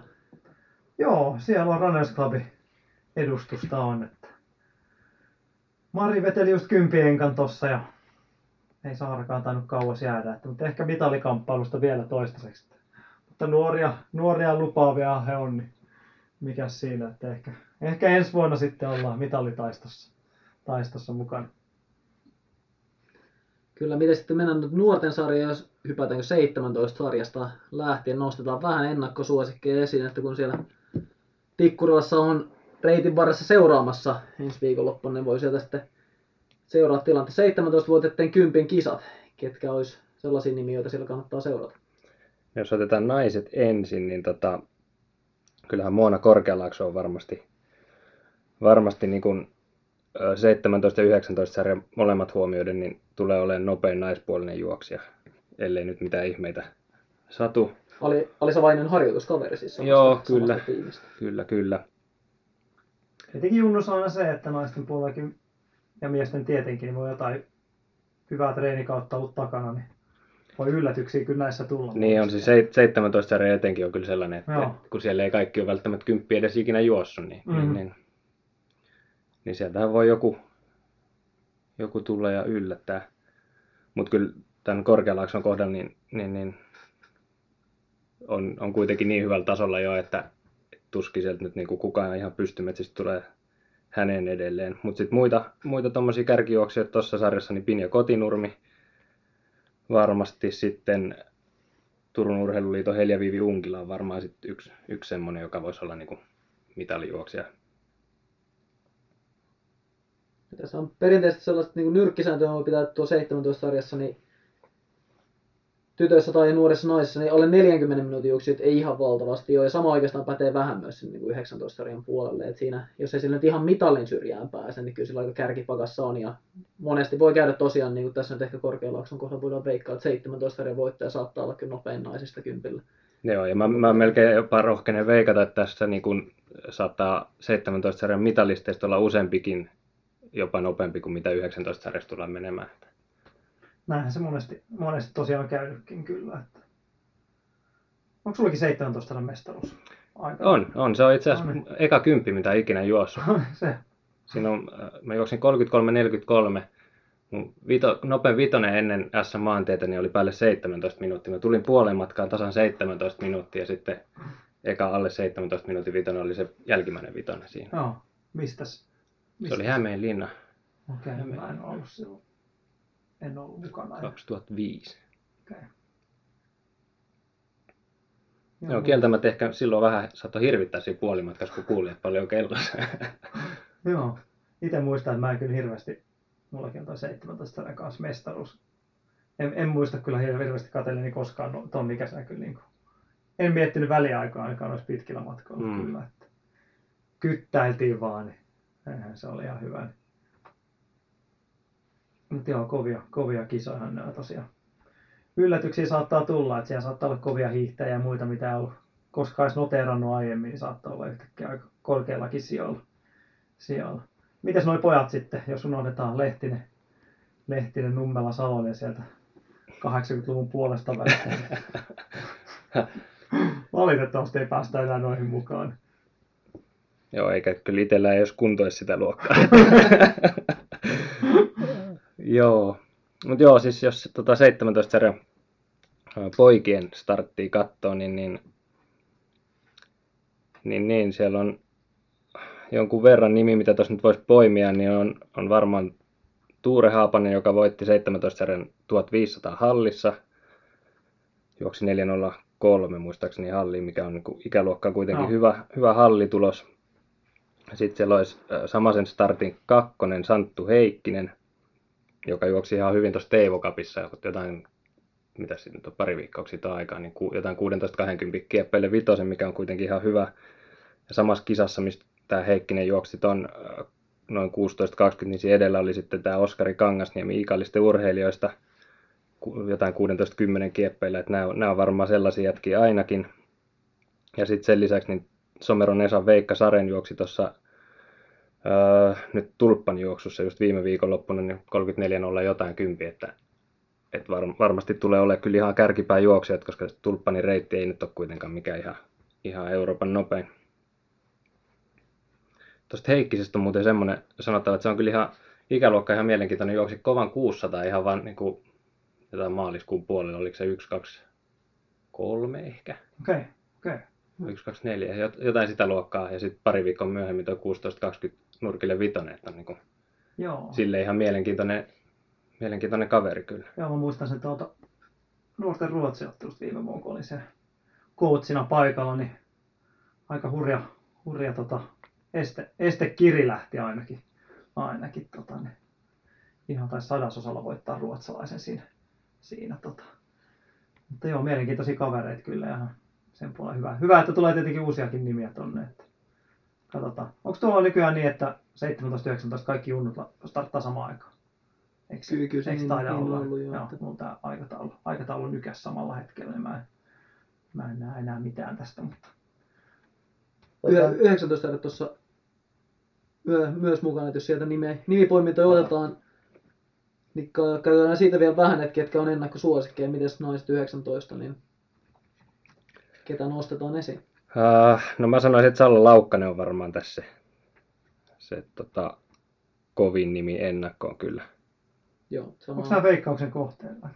Joo, siellä on Runners Clubin edustusta on. Että Mari veteli just kympienkan tossa ja ei Saarakaan tainnut kauas jäädä, että, mutta ehkä mitalikamppailusta vielä toistaiseksi. Mutta nuoria, nuoria lupaavia he on, niin mikä siinä, että ehkä, ehkä ensi vuonna sitten ollaan mitalitaistossa taistossa mukana. Kyllä, miten sitten mennään nuorten sarjaan, jos hypätäänkö 17 sarjasta lähtien, nostetaan vähän ennakkosuosikkeja esiin, että kun siellä Tikkurilassa on reitin varressa seuraamassa ensi viikonloppuna, niin voi sieltä sitten seurata tilanteen 17-vuotiaiden kympin kisat, ketkä olisi sellaisia nimiä, joita siellä kannattaa seurata. Jos otetaan naiset ensin, niin tota, kyllähän Moona Korkealaakso on varmasti, varmasti niin kuin ö, 17 ja 19 sarjan molemmat huomioiden, niin tulee olemaan nopein naispuolinen juoksija, ellei nyt mitään ihmeitä satu. Ali, Ali Savainen harjoituskaveri siis samasta, Joo, samasta kyllä. tiimistä. Kyllä, kyllä. Tietenkin Junnus on aina se, että naisten puolellakin ja miesten tietenkin niin voi jotain hyvää treenikautta ollut takana, niin voi yllätyksiä kyllä näissä tulla. Niin on siis se 17 sarja etenkin on kyllä sellainen, että Joo. kun siellä ei kaikki ole välttämättä kymppiä edes ikinä juossut, niin, Mhm. niin, niin, niin sieltähän voi joku, joku tulla ja yllättää. Mutta kyllä tämän Korkealaakson kohdalla, niin, niin, niin on, on kuitenkin niin hyvällä tasolla jo, että tuskin sieltä nyt niin kuin kukaan ihan pystymetsistä tulee hänen edelleen. Mutta sitten muita, muita tuommoisia kärkijuoksijoita tuossa sarjassa, niin Pinja Kotinurmi, varmasti sitten Turun Urheiluliiton Helja Viivi Unkila on varmaan sitten yksi, yksi semmoinen, joka voisi olla niin mitalijuoksija. Ja tässä on perinteisesti sellaista niin nyrkkisääntöä, joka pitää tuo 17-sarjassa, niin tytöissä tai nuorissa naisissa, niin alle 40 minuutin juoksit ei ihan valtavasti ole. Ja sama oikeastaan pätee vähän myös sen niin 19-sarjan puolelle. Et siinä, jos ei sillä nyt ihan mitallin syrjään pääse, niin kyllä sillä aika kärkipakassa on. Ja monesti voi käydä tosiaan, niin kuin tässä nyt ehkä Korkealaakson kohdalla voidaan veikkaa, että 17-sarjan voittaja saattaa olla kyllä nopein naisista kympillä. Joo, ja mä, mä melkein jopa rohkenen veikata, että tässä niin kun saattaa 17-sarjan mitalisteista olla useampikin jopa nopeampi kuin mitä 19-sarjasta tullaan menemään. Näinhän se monesti, monesti tosiaan käynytkin kyllä. Että... Onko sullakin 17 mestaruus? Aika. On, on. Se on itse asiassa No niin. eka kymppi, mitä ikinä juossut. se. Siinä on, äh, mä juoksin 33-43. Mun vito, nopein vitonen ennen S-maantietä niin oli päälle 17 minuuttia. Mä tulin puolen matkaan tasan 17 minuuttia ja sitten eka alle 17 minuutin vitonen oli se jälkimmäinen vitonen siinä. Joo. Mistäs? Se oli Hämeenlinna Okei, okay, mä en ollut silloin. En ollut mukana. 2005. Okay. Joo, kieltämättä ehkä silloin vähän saattoi hirvittää siinä puolimatkassa, kun kuuli, että paljon kellossa. Joo. Itse muistan, että mä en kyllä hirveästi, mullakin on toi 17 sarjan kanssa mestaruus. En, en muista kyllä hirveästi katselleni koskaan no, ton ikäisenä kyllä niin kuin. En miettinyt väliaikaa ainakaan noissa pitkillä matkoilla Mm. kyllä. Että kyttäiltiin vaan, niin se oli ihan hyvä. Niin. Mutta joo, kovia, kovia kisoja nämä tosiaan. Yllätyksiä saattaa tulla, että siellä saattaa olla kovia hiihtäjiä ja muita, mitä ei ollut koskaan edes noteerannut aiemmin, niin saattaa olla yhtäkkiä aika korkeallakin sijoilla. sijoilla. Mites noi pojat sitten, jos unohdetaan Lehtinen, Lehtinen Nummela Salonen sieltä 80-luvun puolesta välistä. Valitettavasti ei päästä enää noihin mukaan. Joo, eikä kyllä itsellä ei olisi kuntoisi sitä luokkaa. joo, mutta joo, siis jos tota 17 sarjan poikien starttia katsoo, niin, niin, niin, niin siellä on jonkun verran nimi, mitä tuossa nyt voisi poimia, niin on, on varmaan Tuure Haapanen, joka voitti 17 sarjan 1500 hallissa. Juoksi 403 muistaakseni halliin, mikä on niin ikäluokkaan kuitenkin Joo. hyvä, hyvä hallitulos. Sitten siellä olisi samaisen startin kakkonen Santtu Heikkinen, joka juoksi ihan hyvin tuossa Teivo Cupissa jotain, mitä siinä nyt on pari viikkoa siitä aikaa, niin ku, jotain 16-20 kieppeille vitosen, mikä on kuitenkin ihan hyvä. Ja samassa kisassa, mistä tämä Heikkinen juoksi ton äh, noin 16-20, niin edellä oli sitten tämä Oskari Kangasniemi Iikallisten urheilijoista jotain 16-10 kieppeillä, että nämä, nämä on varmaan sellaisia jätkiä ainakin. Ja sitten sen lisäksi niin Someron Esa Veikka Saren juoksi tuossa öö, nyt Tulppan juoksussa just viime viikonloppuna niin 34 jotain kympi, että, että var, varmasti tulee olemaan kyllä ihan kärkipää juoksijat, koska Tulppanin reitti ei nyt ole kuitenkaan mikään ihan, ihan Euroopan nopein. Tuosta Heikkisestä on muuten semmoinen sanottava, että se on kyllä ihan ikäluokka ihan mielenkiintoinen juoksi kovan 600 ihan vaan niin kuin jotain maaliskuun puolella, oliko se 1, 2, 3 ehkä? Okei, okay, okei. Okay. 1, 2, 4, jot- jotain sitä luokkaa, ja sitten pari viikkoa myöhemmin tuo 16-20 nurkille vitonen, että on niin kuin, Joo. sille ihan mielenkiintoinen, mielenkiintoinen kaveri kyllä. Joo, mä muistan sen tuolta nuorten ruotsiottelusta viime vuonna, kun olin siellä coachina paikalla, niin aika hurja, hurja tota, este, estekiri lähti ainakin. ainakin tota, niin ihan tai sadasosalla voittaa ruotsalaisen siinä. siinä tota. Mutta joo, mielenkiintoisia kavereita kyllä ja sen puolella hyvä. Hyvä, että tulee tietenkin uusiakin nimiä tonne. Että katsotaan. Onko tuolla nykyään niin, että 17-19 kaikki junnut starttaa samaan aikaan? Eikö, Kyllä, kyllä se eikö niin- niin on olla? ollut jo, joo, että- mulla tää aikataulu, aikataulu nykäs samalla hetkellä, niin mä en, mä en näe enää mitään tästä, mutta Yhä- 19 erät tuossa myö, myös mukana, että jos sieltä nime, nimipoimintoja otetaan, niin ka- käydään siitä vielä vähän, että ketkä on ennakkosuosikkeja, miten naiset 19, niin ketä nostetaan esiin. Uh, no mä sanoisin, että Salla Laukkanen on varmaan tässä se, se tota, kovin nimi ennakkoon kyllä. Joo, sama. onko nämä veikkauksen kohteella?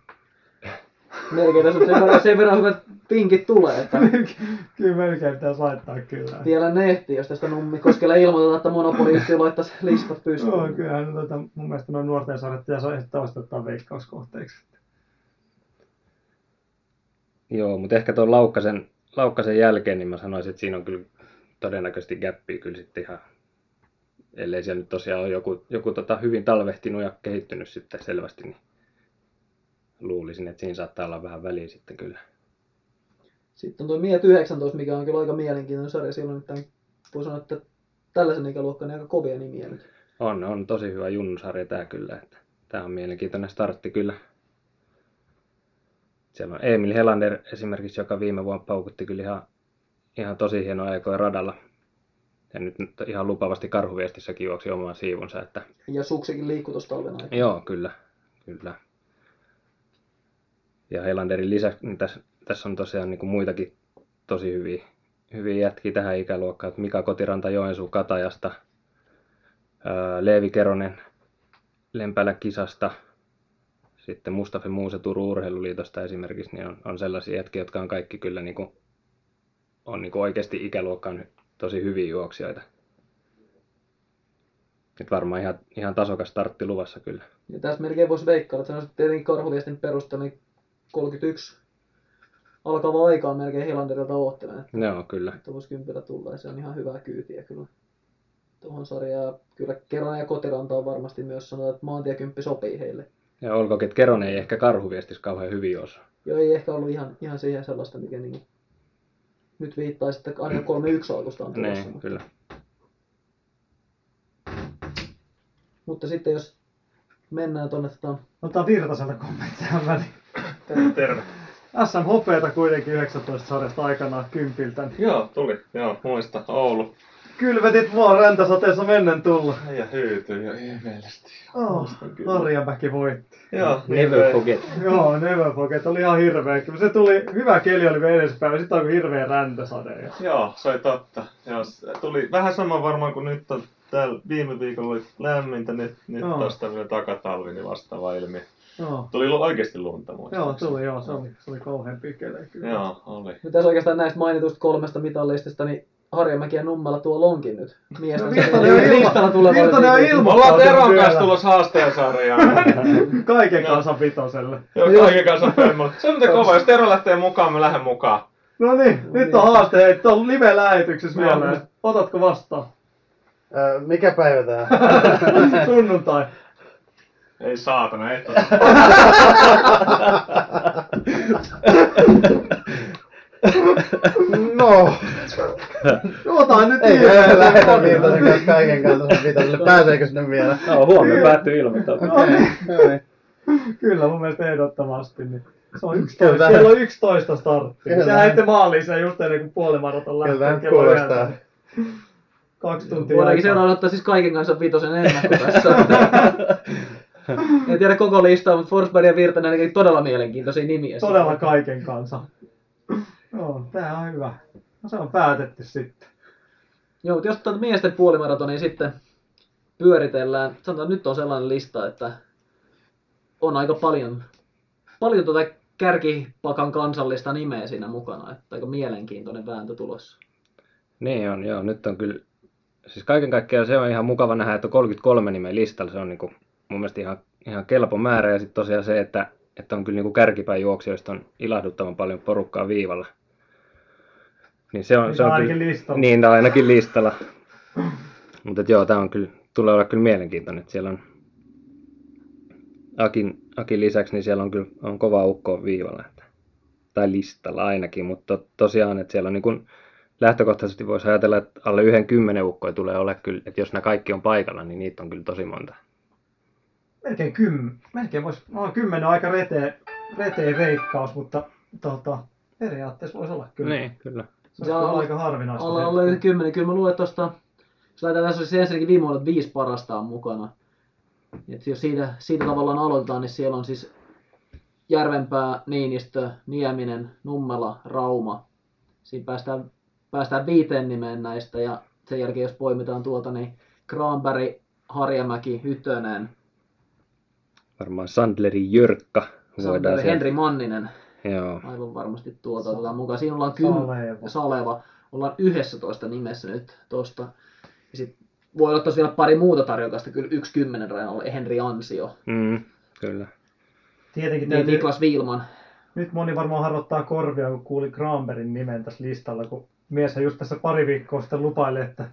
Melkein tässä on sen verran, sen verran hyvät pinkit tulee, että kyllä melkein pitäisi laittaa kyllä. vielä ne ehtii, jos tästä Nummikoskelle ilmoitetaan, että monopoliyhtiö laittaisi listat pystyyn. Joo, kyllähän tota, mun mielestä noin nuorten sarjat pitäisi ehdottomasti ostetaan veikkauskohteeksi. Joo, mutta ehkä tuon Laukkasen, Laukkasen jälkeen, niin mä sanoisin, että siinä on kyllä todennäköisesti gäppiä kyllä sitten ihan, ellei siellä nyt tosiaan ole joku, joku tota hyvin talvehtinut ja kehittynyt sitten selvästi, niin luulisin, että siinä saattaa olla vähän väliä sitten kyllä. Sitten on tuo Miet 19, mikä on kyllä aika mielenkiintoinen sarja. On nyt voi sanoa, että tällaisen ikäluokkaan aika kovia nimiä nyt. On, on tosi hyvä junnusarja tämä kyllä. Että tämä on mielenkiintoinen startti kyllä. Siellä on Emil Helander esimerkiksi, joka viime vuonna paukutti kyllä ihan, ihan tosi hienoa aikoja radalla. Ja nyt ihan lupavasti karhuviestissäkin juoksi oman siivunsa. Että... Ja Suksikin liikkui tuossa talven aikana. Joo, kyllä. kyllä. Ja Helanderin lisäksi niin tässä, tässä on tosiaan niin kuin muitakin tosi hyviä, hyviä jätkiä tähän ikäluokkaan. Että Mika Kotiranta Joensuu Katajasta, ää, Leevi Keronen Lempälä kisasta, sitten Mustafa Muuse Turun Urheiluliitosta esimerkiksi, niin on, on sellaisia jätkiä, jotka on kaikki kyllä niin kuin, on niin kuin oikeasti ikäluokkaan tosi hyviä juoksijoita. Nyt varmaan ihan, ihan tasokas startti luvassa kyllä. Ja tässä melkein voisi veikkailla, että sanoisin, että tietenkin karhuviestin perusteella niin 31 alkava aika on melkein Helanderilta oottelen. Joo, kyllä. että voisi kympillä tulla ja se on ihan hyvää kyytiä kyllä tuohon sarjaan. Kyllä Keronen ja Kotiranta on varmasti myös sanotaan, että maantiekymppi sopii heille. Ja olkoonkin, että Keronen ei ehkä karhuviestissä kauhean hyvin osaa. Joo, ei ehkä ollut ihan, ihan siihen sellaista, mikä niin nyt viittaisi, että aina 3-1 alkusta on tulossa. Niin, mutta, kyllä. mutta sitten jos mennään tuonne tota, Otetaan Virtaselta kommentteja väliin. Terve, terve. SM Hopeeta kuitenkin 19 sarjasta aikanaan kympiltä. Joo, tuli. Joo, muista. Oulu. Kylvetit vaan räntäsateessa mennen tulla. Ja hyytyi jo ihmeellisesti. Oh. Harjamäki voitti. Joo, Never niin forget. Joo, Never Forget oli ihan hirveä. Kyllä Se tuli, hyvä keli oli vielä edespäin, sitten alkoi hirveä räntäsade. Ja... Joo, se oli totta. Joo, se tuli vähän sama varmaan kuin nyt on täällä viime viikolla oli lämmintä, nyt, nyt Joo. taas tämmöinen takatalvi, niin vastaava ilmiö. Joo, Tuli oikeasti lunta joo muistaakseni. tuli, joo, se oli, se oli kauheampi kelejä kyllä. Joo, oli. nyt tässä oikeastaan näistä mainituista kolmesta mitallistista, niin Harjamäki ja Nummela tuo lonkin nyt. Miesten No, Virtanen on ilma- listalla tulevalle Virtanen on ilma- Me ollaan Teron kanssa tulossa haastajasarjaan. Kaiken Joo. kanssa vitoselle. Joo, kaiken kanssa femmolle. Se on muuten kova. Jos Tero lähtee mukaan, mä lähden mukaan. No niin, nyt on haaste, hei, on live-lähetyksessä mieleen. Otatko vastaan? Öö, mikä päivä tää? Sunnuntai. Ei saatana, et no, Ota nyt ei me lähdetä Virtasen kanssa kaiken kanssa vitaselle. Pääseekö sinne vielä? No, huomenna päättyy ilmoittautua. No niin. No niin. Kyllä, mun mielestä ehdottomasti. Niin. Se on 11, Kyllä. kello 11 startti. Kyllä. Te lähdette maaliin sen just ennen kuin puolimaraton lähtee. Kyllä tämä kuulostaa. 9. Kaksi tuntia Voidaankin aikaa. seuraava ottaa siis kaiken kanssa vitosen ennakko tässä. en tiedä koko listaa, mutta Forsberg ja Virtanen todella mielenkiintoisia nimiä. Todella kaiken kanssa. Joo, tää on hyvä. No se on päätetty sitten. Joo, mutta jos tuota miesten puolimaratonia sitten pyöritellään, sanotaan nyt on sellainen lista, että on aika paljon, paljon tuota kärkipakan kansallista nimeä siinä mukana, että aika mielenkiintoinen vääntö tulossa. Niin on, joo. Nyt on kyllä, siis kaiken kaikkiaan se on ihan mukava nähdä, että on 33 nimeä listalla. Se on niin kuin, mun mielestä ihan, ihan kelpo määrä. Ja sitten tosiaan se, että, että on kyllä niin kuin kärkipäin juoksijoista on ilahduttavan paljon porukkaa viivalla. Niin se on, Niin se on ainakin kyllä, listalla. Niin, on ainakin listalla. Mutta joo, tämä on kyllä, tulee olla kyllä mielenkiintoinen. Että siellä on Akin, Akin lisäksi, niin siellä on kyllä on kova ukko viivalla. Että, tai listalla ainakin, mutta to, tosiaan, että siellä on niin kuin, lähtökohtaisesti voisi ajatella, että alle yhden kymmenen ukkoja tulee olla kyllä, että jos nämä kaikki on paikalla, niin niitä on kyllä tosi monta. Melkein kymmen. Melkein voisi, no kymmenen aika reteen, reteen veikkaus, mutta tota, periaatteessa voisi olla kyllä. Niin, kyllä. Se kyllä alla- aika harvinaista. Alla alle 10, kyllä mä luulen, että tosta, jos laitetaan tässä olisi ensinnäkin viime vuonna että viisi parasta on mukana. Et jos siitä, siitä tavallaan aloitetaan, niin siellä on siis Järvenpää, Niinistö, Nieminen, Nummela, Rauma. Siinä päästään, päästään viiteen nimeen näistä ja sen jälkeen jos poimitaan tuolta, niin Granberg, Harjamäki, Hytönen, Varmaan Sandleri Jyrkka Sandberg, sieltä- Henri Manninen. Joo. aivan varmasti tuota otetaan mukaan. Siinä ollaan kym... Saleva. Saleva. Ollaan 11 nimessä nyt tosta. Ja sit voi olla vielä pari muuta tarjokasta, kyllä yksi kymmenen rajan oli Henri Ansio. Mm, kyllä. Tietenkin Niin täytyy, Niklas Wiilman. nyt moni varmaan harrottaa korvia, kun kuuli Granbergin nimen tässä listalla, kun mies just tässä pari viikkoa sitten lupaili, että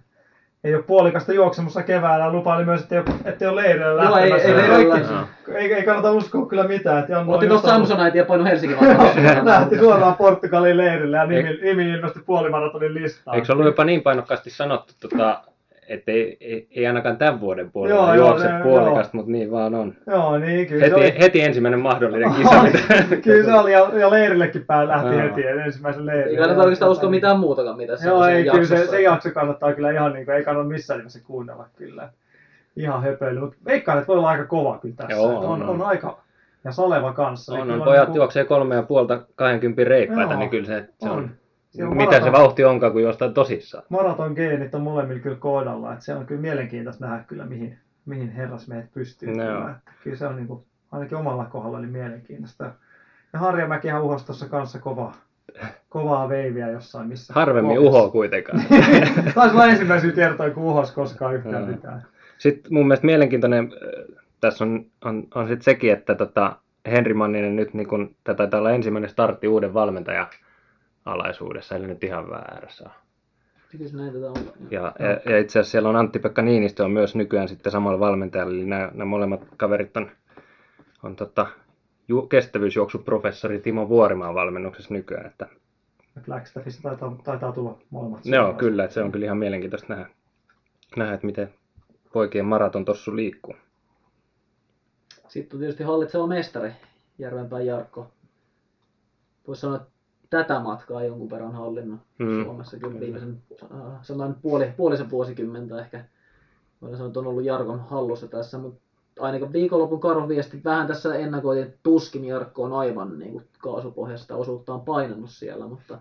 ei ole puolikasta juoksemussa keväällä. Lupaili myös, että ei ole, että ei ole leirillä Joo, ei- lähtemässä. ei leirillä lähtenyt. ei, ei, kannata uskoa kyllä mitään. Että Janne on Otti tuossa Samsonite ja painu Helsingin. Lähti suoraan Portugalin leirille ja nimi, nimi ilmestyi puolimaratonin listaan. Eikö se ollut jopa niin painokkaasti sanottu, tota, että ei, ei, ei ainakaan tämän vuoden puolella Joo, joo, joo, juokse se- puolikasta, mutta niin vaan on. Joo, niin kyllä se Heti, oli. heti ensimmäinen mahdollinen kisa. mitä- kyllä se oli, ja, ja leirillekin pää lähti Joo. heti ensimmäisen leirille. Ei kannata oikeastaan uskoa mitään muutakaan, mitä se Joo, on ei, siinä kyllä se, se jakso kannattaa kyllä ihan niin kuin, ei kannata missään nimessä kuunnella kyllä. Ihan höpöily, mutta veikkaan, että voi olla aika kova kyllä tässä. Joo, on, on, on, on. aika, ja Saleva kanssa. on, on, pojat niinku- juoksee kolme ja puolta 20 reippaita, Joo, niin kyllä se, se on, on. Siellä on mitä se maraton- vauhti onkaan, kun jostain tosissaan. Maraton geenit on molemmilla kyllä kohdalla, että se on kyllä mielenkiintoista nähdä kyllä mihin, mihin herrasmiehet pystyy. No kyllä. kyllä se on niin kuin, ainakin omalla kohdalla oli mielenkiintoista. Ja Harjamäkihän uhosi tuossa kanssa kovaa, kovaa veiviä jossain missä. Harvemmin uho kuitenkaan. Taisi olla ensimmäisiä kertoja, kun uhos koskaan yhtään Joo. mitään. Sitten mun mielestä mielenkiintoinen tässä on, on, on sitten sekin, että tota, Henri Manninen nyt niin kun, tämä taitaa olla ensimmäinen startti uuden valmentajan alaisuudessa, eli nyt ihan väärässä. Ja, ja, ja itse asiassa siellä on Antti-Pekka Niinistö on myös nykyään sitten samalla valmentajalla, eli nämä, nämä molemmat kaverit on, on tota, ju, kestävyysjuoksuprofessori Timo Vuorimaan valmennuksessa nykyään. Että, Blackstaffissa taitaa, taitaa tulla molemmat. ne on kyllä, että se on kyllä ihan mielenkiintoista nähdä, nähdä että miten poikien maraton tossu liikkuu. Sitten on tietysti hallitseva mestari, Järvenpään Jarkko. Voisi sanoa, että tätä matkaa jonkun verran hallinnut Mm. Suomessa kyllä viimeisen, äh, sanotaan puoli, puolisen vuosikymmentä ehkä. Voidaan sanoa, että on ollut Jarkon hallussa tässä, mutta ainakin viikonlopun karun viesti vähän tässä ennakoitiin, että tuskin Jarkko on aivan niin kuin kaasupohjasta osuuttaan painanut siellä, mutta,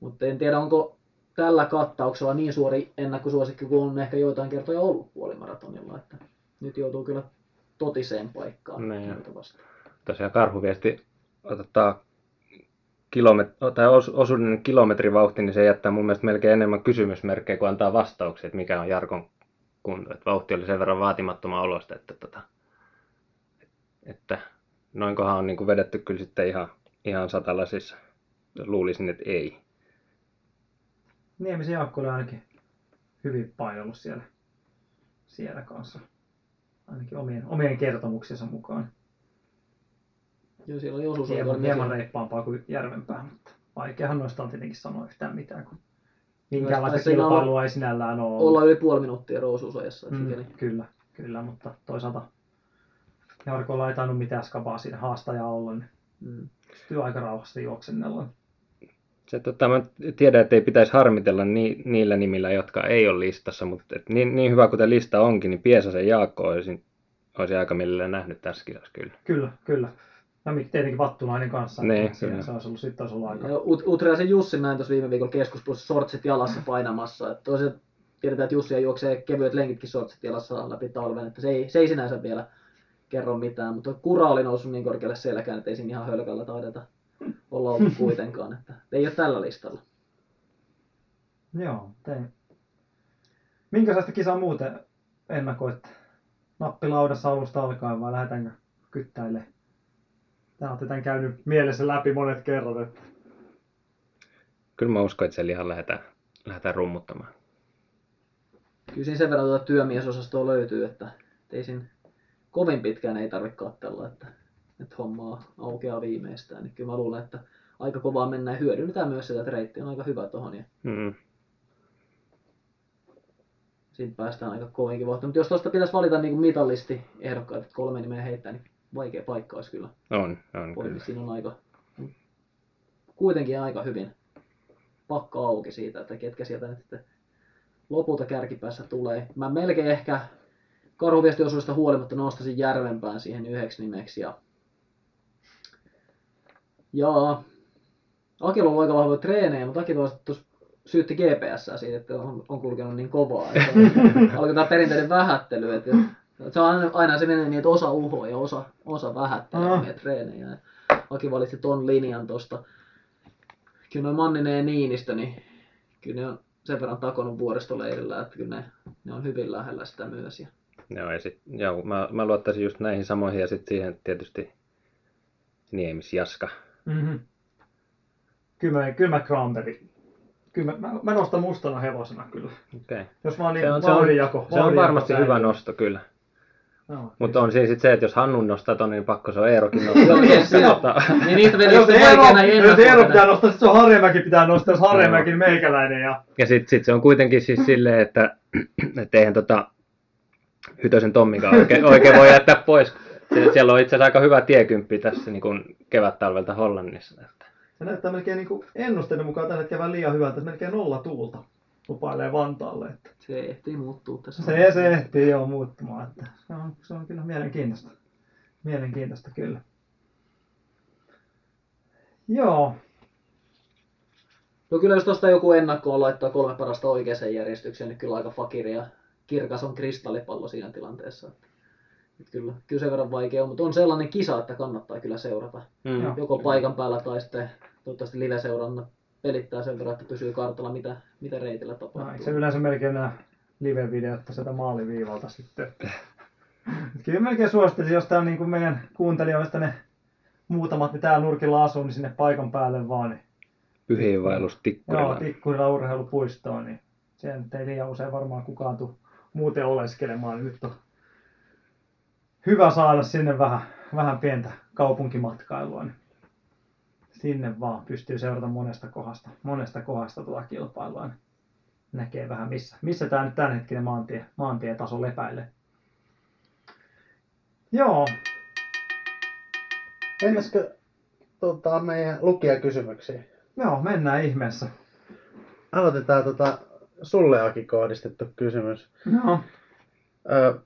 mutta en tiedä onko tällä kattauksella niin suuri ennakkosuosikki kuin on ehkä joitain kertoja ollut puolimaratonilla, että nyt joutuu kyllä totiseen paikkaan. Niin. Tosiaan karhuviesti ottaa kilomet- tai os- osuuden kilometrivauhti, niin se jättää mun mielestä melkein enemmän kysymysmerkkejä kuin antaa vastauksia, että mikä on Jarkon kunto. Että vauhti oli sen verran vaatimattoman olosta, että, tota, että noinkohan on niin kuin vedetty kyllä sitten ihan, ihan satalasissa. Luulisin, että ei. Niemisen Jaakko oli ainakin hyvin painellut siellä, siellä kanssa. Ainakin omien, omien kertomuksiensa mukaan. Joo, siellä oli osuus Hieman, hieman reippaampaa kuin Järvenpää, mutta vaikeahan noista on tietenkin sanoa yhtään mitään, kun minkäänlaista kilpailua ei sinällään ole ollut. olla yli puoli minuuttia ero osuusajassa. Mm, kyllä, kyllä, mutta toisaalta Jarkolla ei tainnut mitään skabaa siinä haastajaa olla, niin Mm. pystyy aika rauhassa juoksennella. Se, tota, mä tiedän, että ei pitäisi harmitella ni, niillä nimillä, jotka ei ole listassa, mutta et niin, niin hyvä kuin tämä lista onkin, niin Piesasen Jaakko olisin, olisin aika mielellään nähnyt tässä kisassa kyllä. Kyllä, kyllä. Mit- tietenkin Vattunainen kanssa. Niin, siinä se olisi ollut, sitten ollut aika. Ja Ut- Jussin näin tuossa viime viikolla keskuspuolessa sortsit jalassa painamassa. Että toisaalta tiedetään, että Jussi juoksee kevyet lenkitkin sortsit jalassa läpi talven, että se ei, se ei sinänsä vielä kerro mitään, mutta kura oli noussut niin korkealle selkään, että ei siinä ihan hölkällä taideta olla ollut kuitenkaan, että ei ole tällä listalla. Joo, tein. Minkälaista kisaa muuten ennakoit? Nappilaudassa alusta alkaen vai lähdetäänkö kyttäille? Tämä olette tämän käynyt mielessä läpi monet kerrat. Että... Kyllä mä uskon, että siellä ihan lähdetään, lähdetään rummuttamaan. Kyllä siinä sen verran tuota työmiesosastoa löytyy, että ei siinä kovin pitkään ei tarvitse katsella, että, että hommaa aukeaa viimeistään. Niin kyllä mä luulen, että aika kovaa mennään ja hyödynnetään myös sitä, että reitti on aika hyvä tuohon ja Mm. siitä päästään aika kovinkin vauhtiin. Mutta jos tuosta pitäisi valita niin kuin mitallisti ehdokkaat, että kolme nimeä heittää, niin vaikea paikka olisi kyllä. On, on kyllä. Pointti siinä on aika, kuitenkin aika hyvin pakka auki siitä, että ketkä sieltä nyt sitten lopulta kärkipäässä tulee. Mä melkein ehkä karhuviestiosuudesta huolimatta nostaisin Järvenpään siihen yhdeksi nimeksi. Ja, ja Akilla on aika vahvoja treenejä, mutta Aki tuossa syytti GPS siitä, että on, on kulkenut niin kovaa. Että alkoi tämä perinteinen vähättely, että Se on aina, aina se menee niin, että osa uhoa ja osa, osa vähättelee Aha. meidän treenejä. Ja Aki valitsi ton linjan tosta. Kyllä noin Manninen ja Niinistö, niin kyllä ne on sen verran takonut vuoristoleirillä, että kyllä ne, ne on hyvin lähellä sitä myös. Ja Joo, ja sit, joo mä, mä luottaisin just näihin samoihin ja sitten siihen tietysti Niemis Jaska. Mm-hmm. Kyllä mä, kyllä mä Granberg. Kyllä mä, mä, mä nostan mustana hevosena kyllä. Okay. Jos vaan niin Se on, se on, vauhdinjako. se on varmasti säilyy. hyvä nosto kyllä. Mutta on siinä sitten se, että jos Hannun nostaa ton, niin pakko se on Eerokin nostaa. Joo, yes, joo. tota- niin niistä Jos vedetään Eero, jos Eero pitää nostaa, se on Harjamäki pitää nostaa, jos Harjamäki niin meikäläinen. Ja... Ja sitten sit se on kuitenkin siis silleen, että et eihän tota Hytösen Tommikaan oikein, oikein voi jättää pois. Siellä on itse asiassa aika hyvä tiekymppi tässä niin kuin kevät-talvelta Hollannissa. Se näyttää melkein niin kuin ennusteiden mukaan tällä hetkellä liian hyvältä, että melkein nolla tuulta lupailee Vantaalle. Että Se ehtii muuttuu tässä. se, se ehtii jo muuttumaan. Että se, on, se on kyllä mielenkiintoista. Mielenkiintoista kyllä. Joo, No kyllä jos tuosta joku ennakkoon laittaa kolme parasta oikeaan järjestykseen, niin kyllä aika fakiri ja kirkas on kristallipallo siinä tilanteessa. Että, että kyllä, kyllä sen verran vaikea on, mutta on sellainen kisa, että kannattaa kyllä seurata. Mm. Joko paikan päällä tai sitten toivottavasti live-seurannat pelittää sen verran, että pysyy kartalla, mitä, mitä reitillä no, tapahtuu. eikö se yleensä melkein nämä live-videot sieltä maaliviivalta sitten. Kyllä melkein suosittelisin, jos täällä niin kuin meidän kuuntelijoista ne muutamat, ne täällä nurkilla asuu, niin sinne paikan päälle vaan. Niin Pyhiinvaellus Joo, Tikkurilla. Tikkurilla urheilupuistoon, niin se nyt ei liian usein varmaan kukaan tuu muuten oleskelemaan. Nyt on hyvä saada sinne vähän, vähän pientä kaupunkimatkailua. Niin sinne vaan pystyy seurata monesta kohdasta, monesta kohdasta tuota kilpailua. Niin näkee vähän missä, missä tämä nyt tämänhetkinen maantie, maantietaso lepäilee. Joo, Mennäisikö tota, meidän lukijakysymyksiin? joo, mennään ihmeessä. Aloitetaan tota, sulle Aki kohdistettu kysymys. Joo. Ö,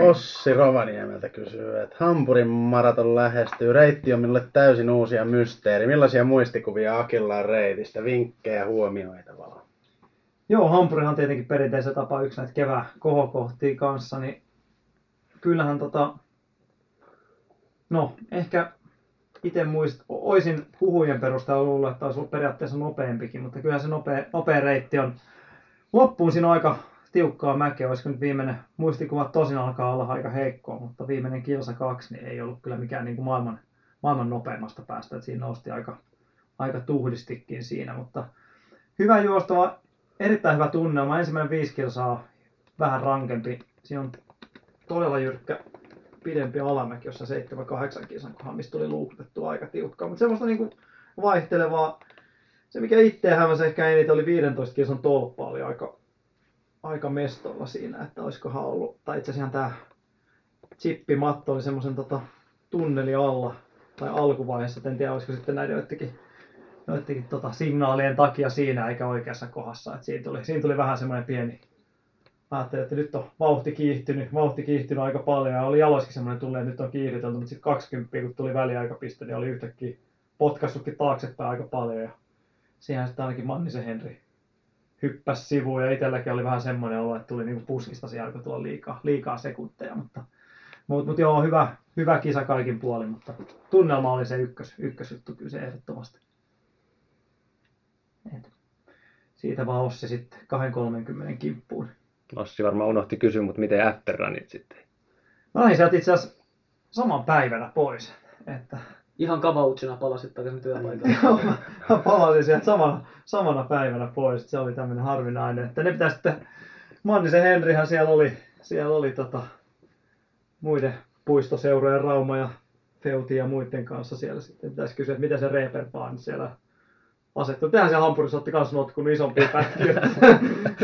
Ossi Rovaniemeltä kysyy, että Hampurin maraton lähestyy. Reitti on minulle täysin uusia mysteeri. Millaisia muistikuvia Akilla on reitistä? Vinkkejä, huomioita vaan. Joo, Hampurihan on tietenkin perinteisen tapa yksi näitä kevään kohokohtia kanssa, niin kyllähän tota, no ehkä itse muist, oisin huhujen perusteella luullut, että olisi ollut periaatteessa nopeampikin, mutta kyllä se nopea, nopea reitti on loppuun siinä on aika tiukkaa mäkeä, olisiko nyt viimeinen muistikuva tosin alkaa olla aika heikkoa, mutta viimeinen kilsa kaksi niin ei ollut kyllä mikään niin kuin maailman, maailman nopeimmasta päästä, että siinä nosti aika, aika tuhdistikin siinä, mutta hyvä juostava, erittäin hyvä tunnelma. Ensimmäinen viisi kilsaa vähän rankempi. Siinä on todella jyrkkä pidempi alamäki, jossa 7-8 kilsan kohan, mistä tuli luukutettua aika tiukkaa. Mutta semmoista niinku vaihtelevaa. Se mikä itseä hämäsi ehkä eniten oli 15 kilsan tolppa oli aika, aika mestolla siinä, että olisikohan ollut, tai itse asiassa tämä chippimatto oli semmoisen tota, tunneli alla, tai alkuvaiheessa, en tiedä olisiko sitten näiden joidenkin joidenkin tota, signaalien takia siinä eikä oikeassa kohdassa. Et siinä, tuli, siinä tuli vähän semmoinen pieni, ajattelin, että nyt on vauhti kiihtynyt, vauhti kiihtynyt aika paljon ja oli jaloiskin semmoinen tunne, että nyt on kiihdytelty, mutta sitten 20 kun tuli väliaikapiste, niin oli yhtäkkiä potkassutkin taaksepäin aika paljon ja siihen sitten ainakin Mannisen Henri hyppäsi sivuun ja itselläkin oli vähän semmoinen olo, että tuli niinku puskista siellä alkoi tulla liikaa, liikaa sekunteja, mutta mutta mut joo, hyvä, hyvä kisa kaikin puolin, mutta tunnelma oli se ykkös, ykkösjuttu kyllä se ehdottomasti. Et siitä vaan Ossi sitten 2.30 kimppuun. Ossi varmaan unohti kysyä, mutta miten afterrunit sitten? Mä lähdin sieltä itse asiassa saman päivänä pois. Että, Ihan kavautsina palasit takaisin työpaikalle. joo, mä palasin sieltä samana, samana päivänä pois. Se oli tämmöinen harvinainen. Että ne pitää sitten, Mannisen Henrihän siellä oli, siellä oli tota, muiden puistoseurojen Rauma ja Feuti ja muiden kanssa siellä sitten pitäisi kysyä, että mitä se Reeperbaan siellä asettu. Tehän siellä Hampurissa otti kans notkun isompia pätkiä.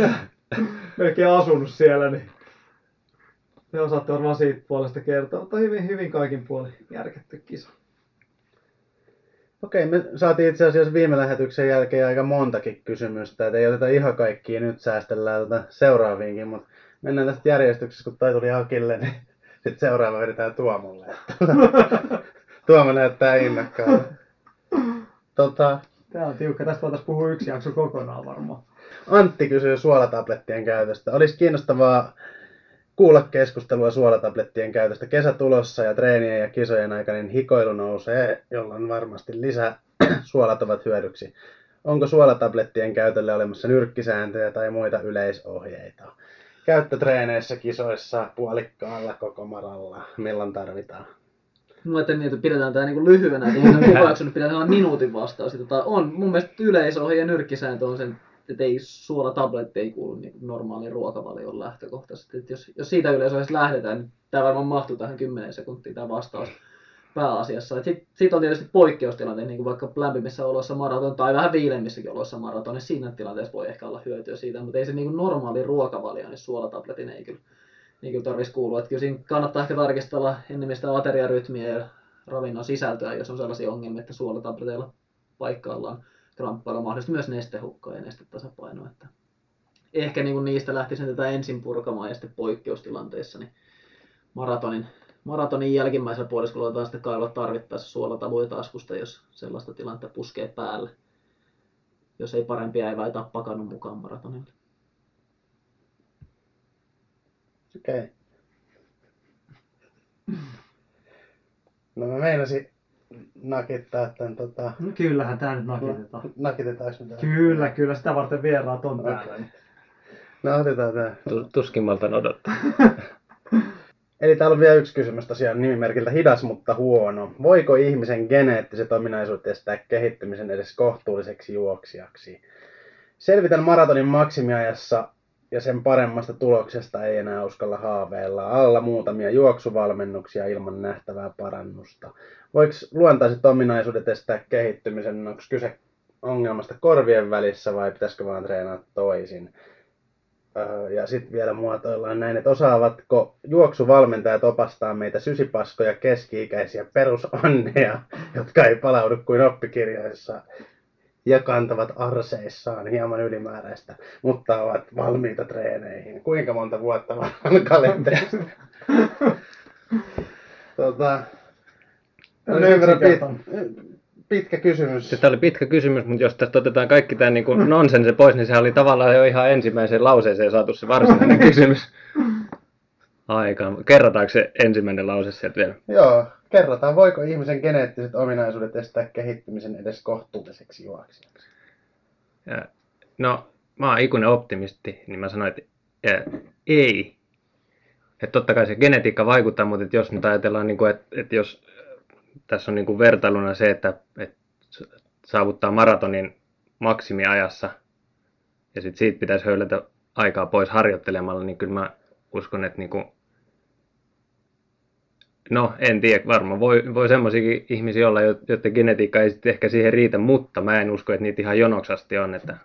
Melkein asunut siellä, niin te osaatte varmaan siitä puolesta kertoa, mutta hyvin, hyvin kaikin puolin järketty kisa. Okei, me saatiin itse asiassa viime lähetyksen jälkeen aika montakin kysymystä, että ei oteta ihan kaikkia nyt, säästellään tota seuraaviinkin, mutta mennään tästä järjestyksessä, kun toi tuli Akille, niin sitten seuraava vedetään Tuomolle. Tuomo näyttää innokkaalta. Tota, Tää on tiukka. Tästä voitaisiin puhua yksi jakso kokonaan varmaan. Antti kysyy suolatablettien käytöstä. Olisi kiinnostavaa kuulla keskustelua suolatablettien käytöstä kesä tulossa ja treenien ja kisojen aikainen hikoilu nousee, jolloin varmasti lisää suolat ovat hyödyksi. Onko suolatablettien käytölle olemassa nyrkkisääntöjä tai muita yleisohjeita? Käyttötreeneissä, kisoissa, puolikkaalla, koko maralla, milloin tarvitaan? Mä ajattelin, että pidetään tämä niinku lyhyenä, että pidetään minuutin vastaus. Tota, on mun mielestä yleisohje ja nyrkkisääntö on sen, että ei suolatabletti ei kuulu niin normaaliin ruokavalioon lähtökohtaisesti. Et jos, jos siitä yleisohjeesta lähdetään, niin tämä varmaan mahtuu tähän 10 sekuntiin tämä vastaus pääasiassa. Sitten sit on tietysti poikkeustilanteet, niin kuin vaikka lämpimissä oloissa maraton tai vähän viileimmissäkin oloissa maraton, niin siinä tilanteessa voi ehkä olla hyötyä siitä, mutta ei se niin kuin normaali ruokavalio, niin suolatabletin ei kyllä, niin kyllä tarvitsisi kuulua. Että kyllä siinä kannattaa ehkä tarkistella ennen sitä ateriarytmiä ja ravinnon sisältöä, jos on sellaisia ongelmia, että suolatableteilla paikkaillaan kramppailla mahdollisesti myös nestehukkaa ja nestetasapainoa. Että ehkä niin kuin niistä lähtisin tätä ensin purkamaan ja sitten poikkeustilanteissa niin maratonin maratonin jälkimmäisellä puoliskolla otetaan sitten kaivaa tarvittaessa suolatavuja taskusta, jos sellaista tilannetta puskee päälle. Jos ei parempia ei väitä pakannut mukaan maratonille. Okei. Okay. No mä meinasin nakittaa tämän tota... No kyllähän tää nyt nakitetaan. No, nakitetaanko me tää? Kyllä, kyllä sitä varten vieraat on täällä. niin. No otetaan tää. Tu- Tuskin malta odottaa. Eli täällä on vielä yksi kysymys tosiaan nimimerkiltä hidas, mutta huono. Voiko ihmisen geneettiset ominaisuudet estää kehittymisen edes kohtuulliseksi juoksijaksi? Selvitän maratonin maksimiajassa ja sen paremmasta tuloksesta ei enää uskalla haaveilla. Alla muutamia juoksuvalmennuksia ilman nähtävää parannusta. Voiko luontaiset ominaisuudet estää kehittymisen? Onko kyse ongelmasta korvien välissä vai pitäisikö vaan treenata toisin? Öö, Ja sitten vielä muotoillaan näin, että osaavatko juoksuvalmentajat opastaa meitä sysipaskoja keski-ikäisiä perusonneja, jotka ei palaudu kuin oppikirjoissa ja kantavat arseissaan hieman ylimääräistä, mutta ovat valmiita treeneihin. Kuinka monta vuotta vaan kalenterista? tota, pit, pitkä kysymys. Tämä oli pitkä kysymys, mutta jos tästä otetaan kaikki tämä niin kuin nonsense pois, niin sehän oli tavallaan jo ihan ensimmäiseen lauseeseen saatu se varsinainen kysymys. Aika. Kerrotaanko se ensimmäinen lause sieltä vielä? Joo, kerrotaan, voiko ihmisen geneettiset ominaisuudet estää kehittymisen edes kohtuulliseksi juoksijaksi? Ja, no, mä oon ikuinen optimisti, niin mä sanoin, että ja, ei. Että totta kai se genetiikka vaikuttaa, mutta että jos nyt ajatellaan, niin kuin, että, että jos äh, tässä on niin kuin vertailuna se, että, että saavuttaa maratonin maksimiajassa ja sitten siitä pitäisi höylätä aikaa pois harjoittelemalla, niin kyllä mä uskon, että niin kuin, no en tiedä, varmaan voi, voi semmoisiakin ihmisiä olla, jo- joiden genetiikka ei ehkä siihen riitä, mutta mä en usko, että niitä ihan jonoksasti on, että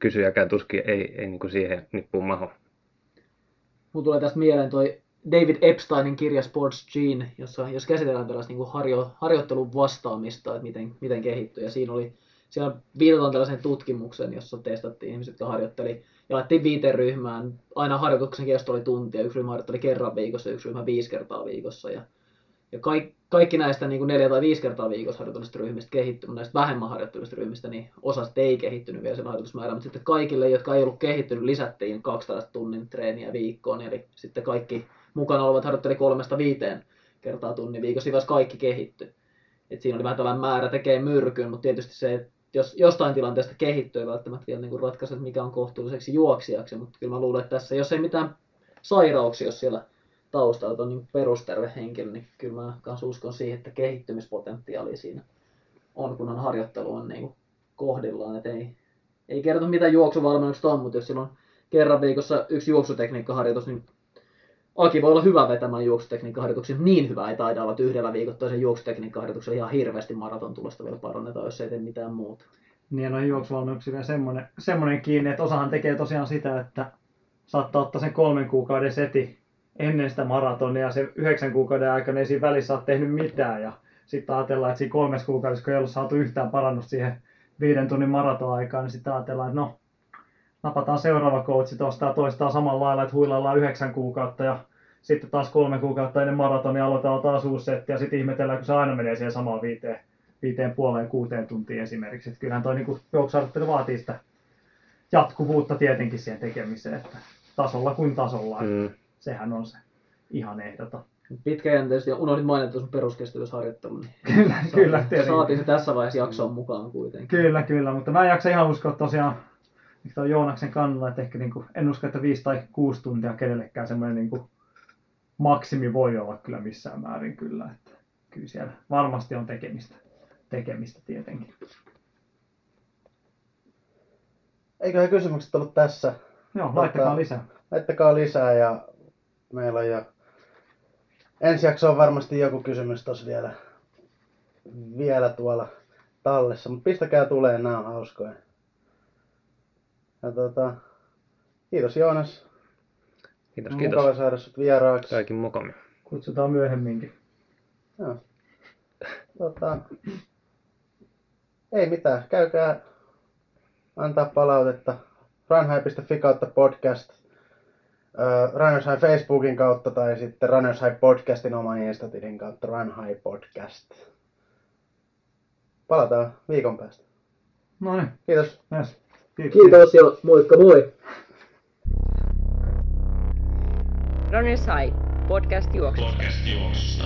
kysyjäkään tuskin ei, ei niin kuin siihen nippuun maho. Mun tulee tästä mieleen toi David Epsteinin kirja Sports Gene, jossa jos käsitellään tällaista niin harjo, harjoittelun vastaamista, että miten, miten kehittyy. Ja siinä oli, siellä viitataan tällaiseen tutkimukseen, jossa testattiin ihmiset, jotka harjoitteli. Jaettiin viiteen ryhmään. Aina harjoituksen kesto oli tuntia. Yksi ryhmä harjoitteli kerran viikossa, yksi ryhmä viisi kertaa viikossa. Ja, ja kaikki, kaikki näistä niin kuin neljä tai viisi kertaa viikossa harjoittelusta ryhmistä kehittyi, mutta näistä vähemmän harjoittelusta ryhmistä, niin osa ei kehittynyt vielä sen harjoitusmäärän, mutta sitten kaikille, jotka ei ollut kehittynyt, lisättiin 200 tunnin treeniä viikkoon, eli sitten kaikki mukana olevat harjoitteli kolmesta viiteen kertaa tunnin viikossa, vaiheessa kaikki kehittyi. Et siinä oli vähän tällainen määrä tekee myrkyn, mutta tietysti se, että jos jostain tilanteesta kehittyy, ei välttämättä vielä niin ratkaise, mikä on kohtuulliseksi juoksijaksi, mutta kyllä mä luulen, että tässä, jos ei mitään sairauksia, jos siellä on niin perusterve henkilö, niin kyllä mä kanssa uskon siihen, että kehittymispotentiaali siinä on, kunhan harjoittelu on niin kohdillaan. Et ei, ei kerrota mitä juoksuvalmennukset on, mutta jos sillä on kerran viikossa yksi juoksutekniikkaharjoitus, niin Aki voi olla hyvä vetämään juoksutekniikkaharjoituksia, mutta niin hyvä ei taida olla, että yhdellä viikoittaisen juoksutekniikkaharjoituksella ihan hirveästi maraton tulosta vielä parannetaan, jos ei tee mitään muuta. Niin ja noihin juoksuvalmennuksiin vielä semmoinen, semmoinen kiinni, että osahan tekee tosiaan sitä, että saattaa ottaa sen kolmen kuukauden seti ennen sitä maratonia ja se yhdeksän kuukauden aikana ei siinä välissä ole tehnyt mitään ja sitten ajatellaan, että siinä kolmes kuukaudessa, kun ei ollut saatu yhtään parannusta siihen viiden tunnin maratonaikaan, niin sitten ajatellaan, että no, napataan seuraava coachi tuosta ja toistaa samalla lailla, että huilaillaan yhdeksän kuukautta ja sitten taas kolme kuukautta ennen maratonia aloitetaan taas uusi setti ja sitten ihmetellään, kun se aina menee siihen samaan viiteen, viiteen puoleen kuuteen tuntiin esimerkiksi. Että kyllähän toi niin juoksuharjoittelu vaatii sitä jatkuvuutta tietenkin siihen tekemiseen, että tasolla kuin tasolla. Mm. Sehän on se ihan ehdoton. Pitkäjänteisesti ja unohdit mainita sun peruskestävyysharjoittelun. Niin Kyllä, kyllä, saatiin, tietenkin. saatiin se tässä vaiheessa jaksoon mukaan kuitenkin. Kyllä, kyllä, mutta mä en jaksa ihan uskoa tosiaan tuon Joonaksen kannalla, että ehkä niin kuin, en usko, että viisi tai kuusi tuntia kenellekään semmoinen niin kuin, maksimi voi olla kyllä missään määrin kyllä, että kyllä siellä varmasti on tekemistä, tekemistä tietenkin. Eiköhän kysymykset ollut tässä. Joo, laittakaa Tota, lisää. Laittakaa lisää ja meillä on jo ensi jakso on varmasti joku kysymys tossa vielä, vielä tuolla tallessa, mutta pistäkää tulee, nämä on hauskoja. Ja tota, kiitos Joonas, Kiitos, mukava kiitos. saada sut vieraaksi. Kaikin mukamin. Kutsutaan myöhemminkin. Joo. Tota, ei mitään, käykää antaa palautetta runhigh.fi kautta podcast, Runners High Facebookin kautta tai sitten Runners High Podcastin oman Instatilin kautta Run High Podcast. Palataan viikon päästä. No niin, Kiitos. yes. Kiitos ja moikka moi! Runners High, podcast juoksusta. Podcast juoksusta.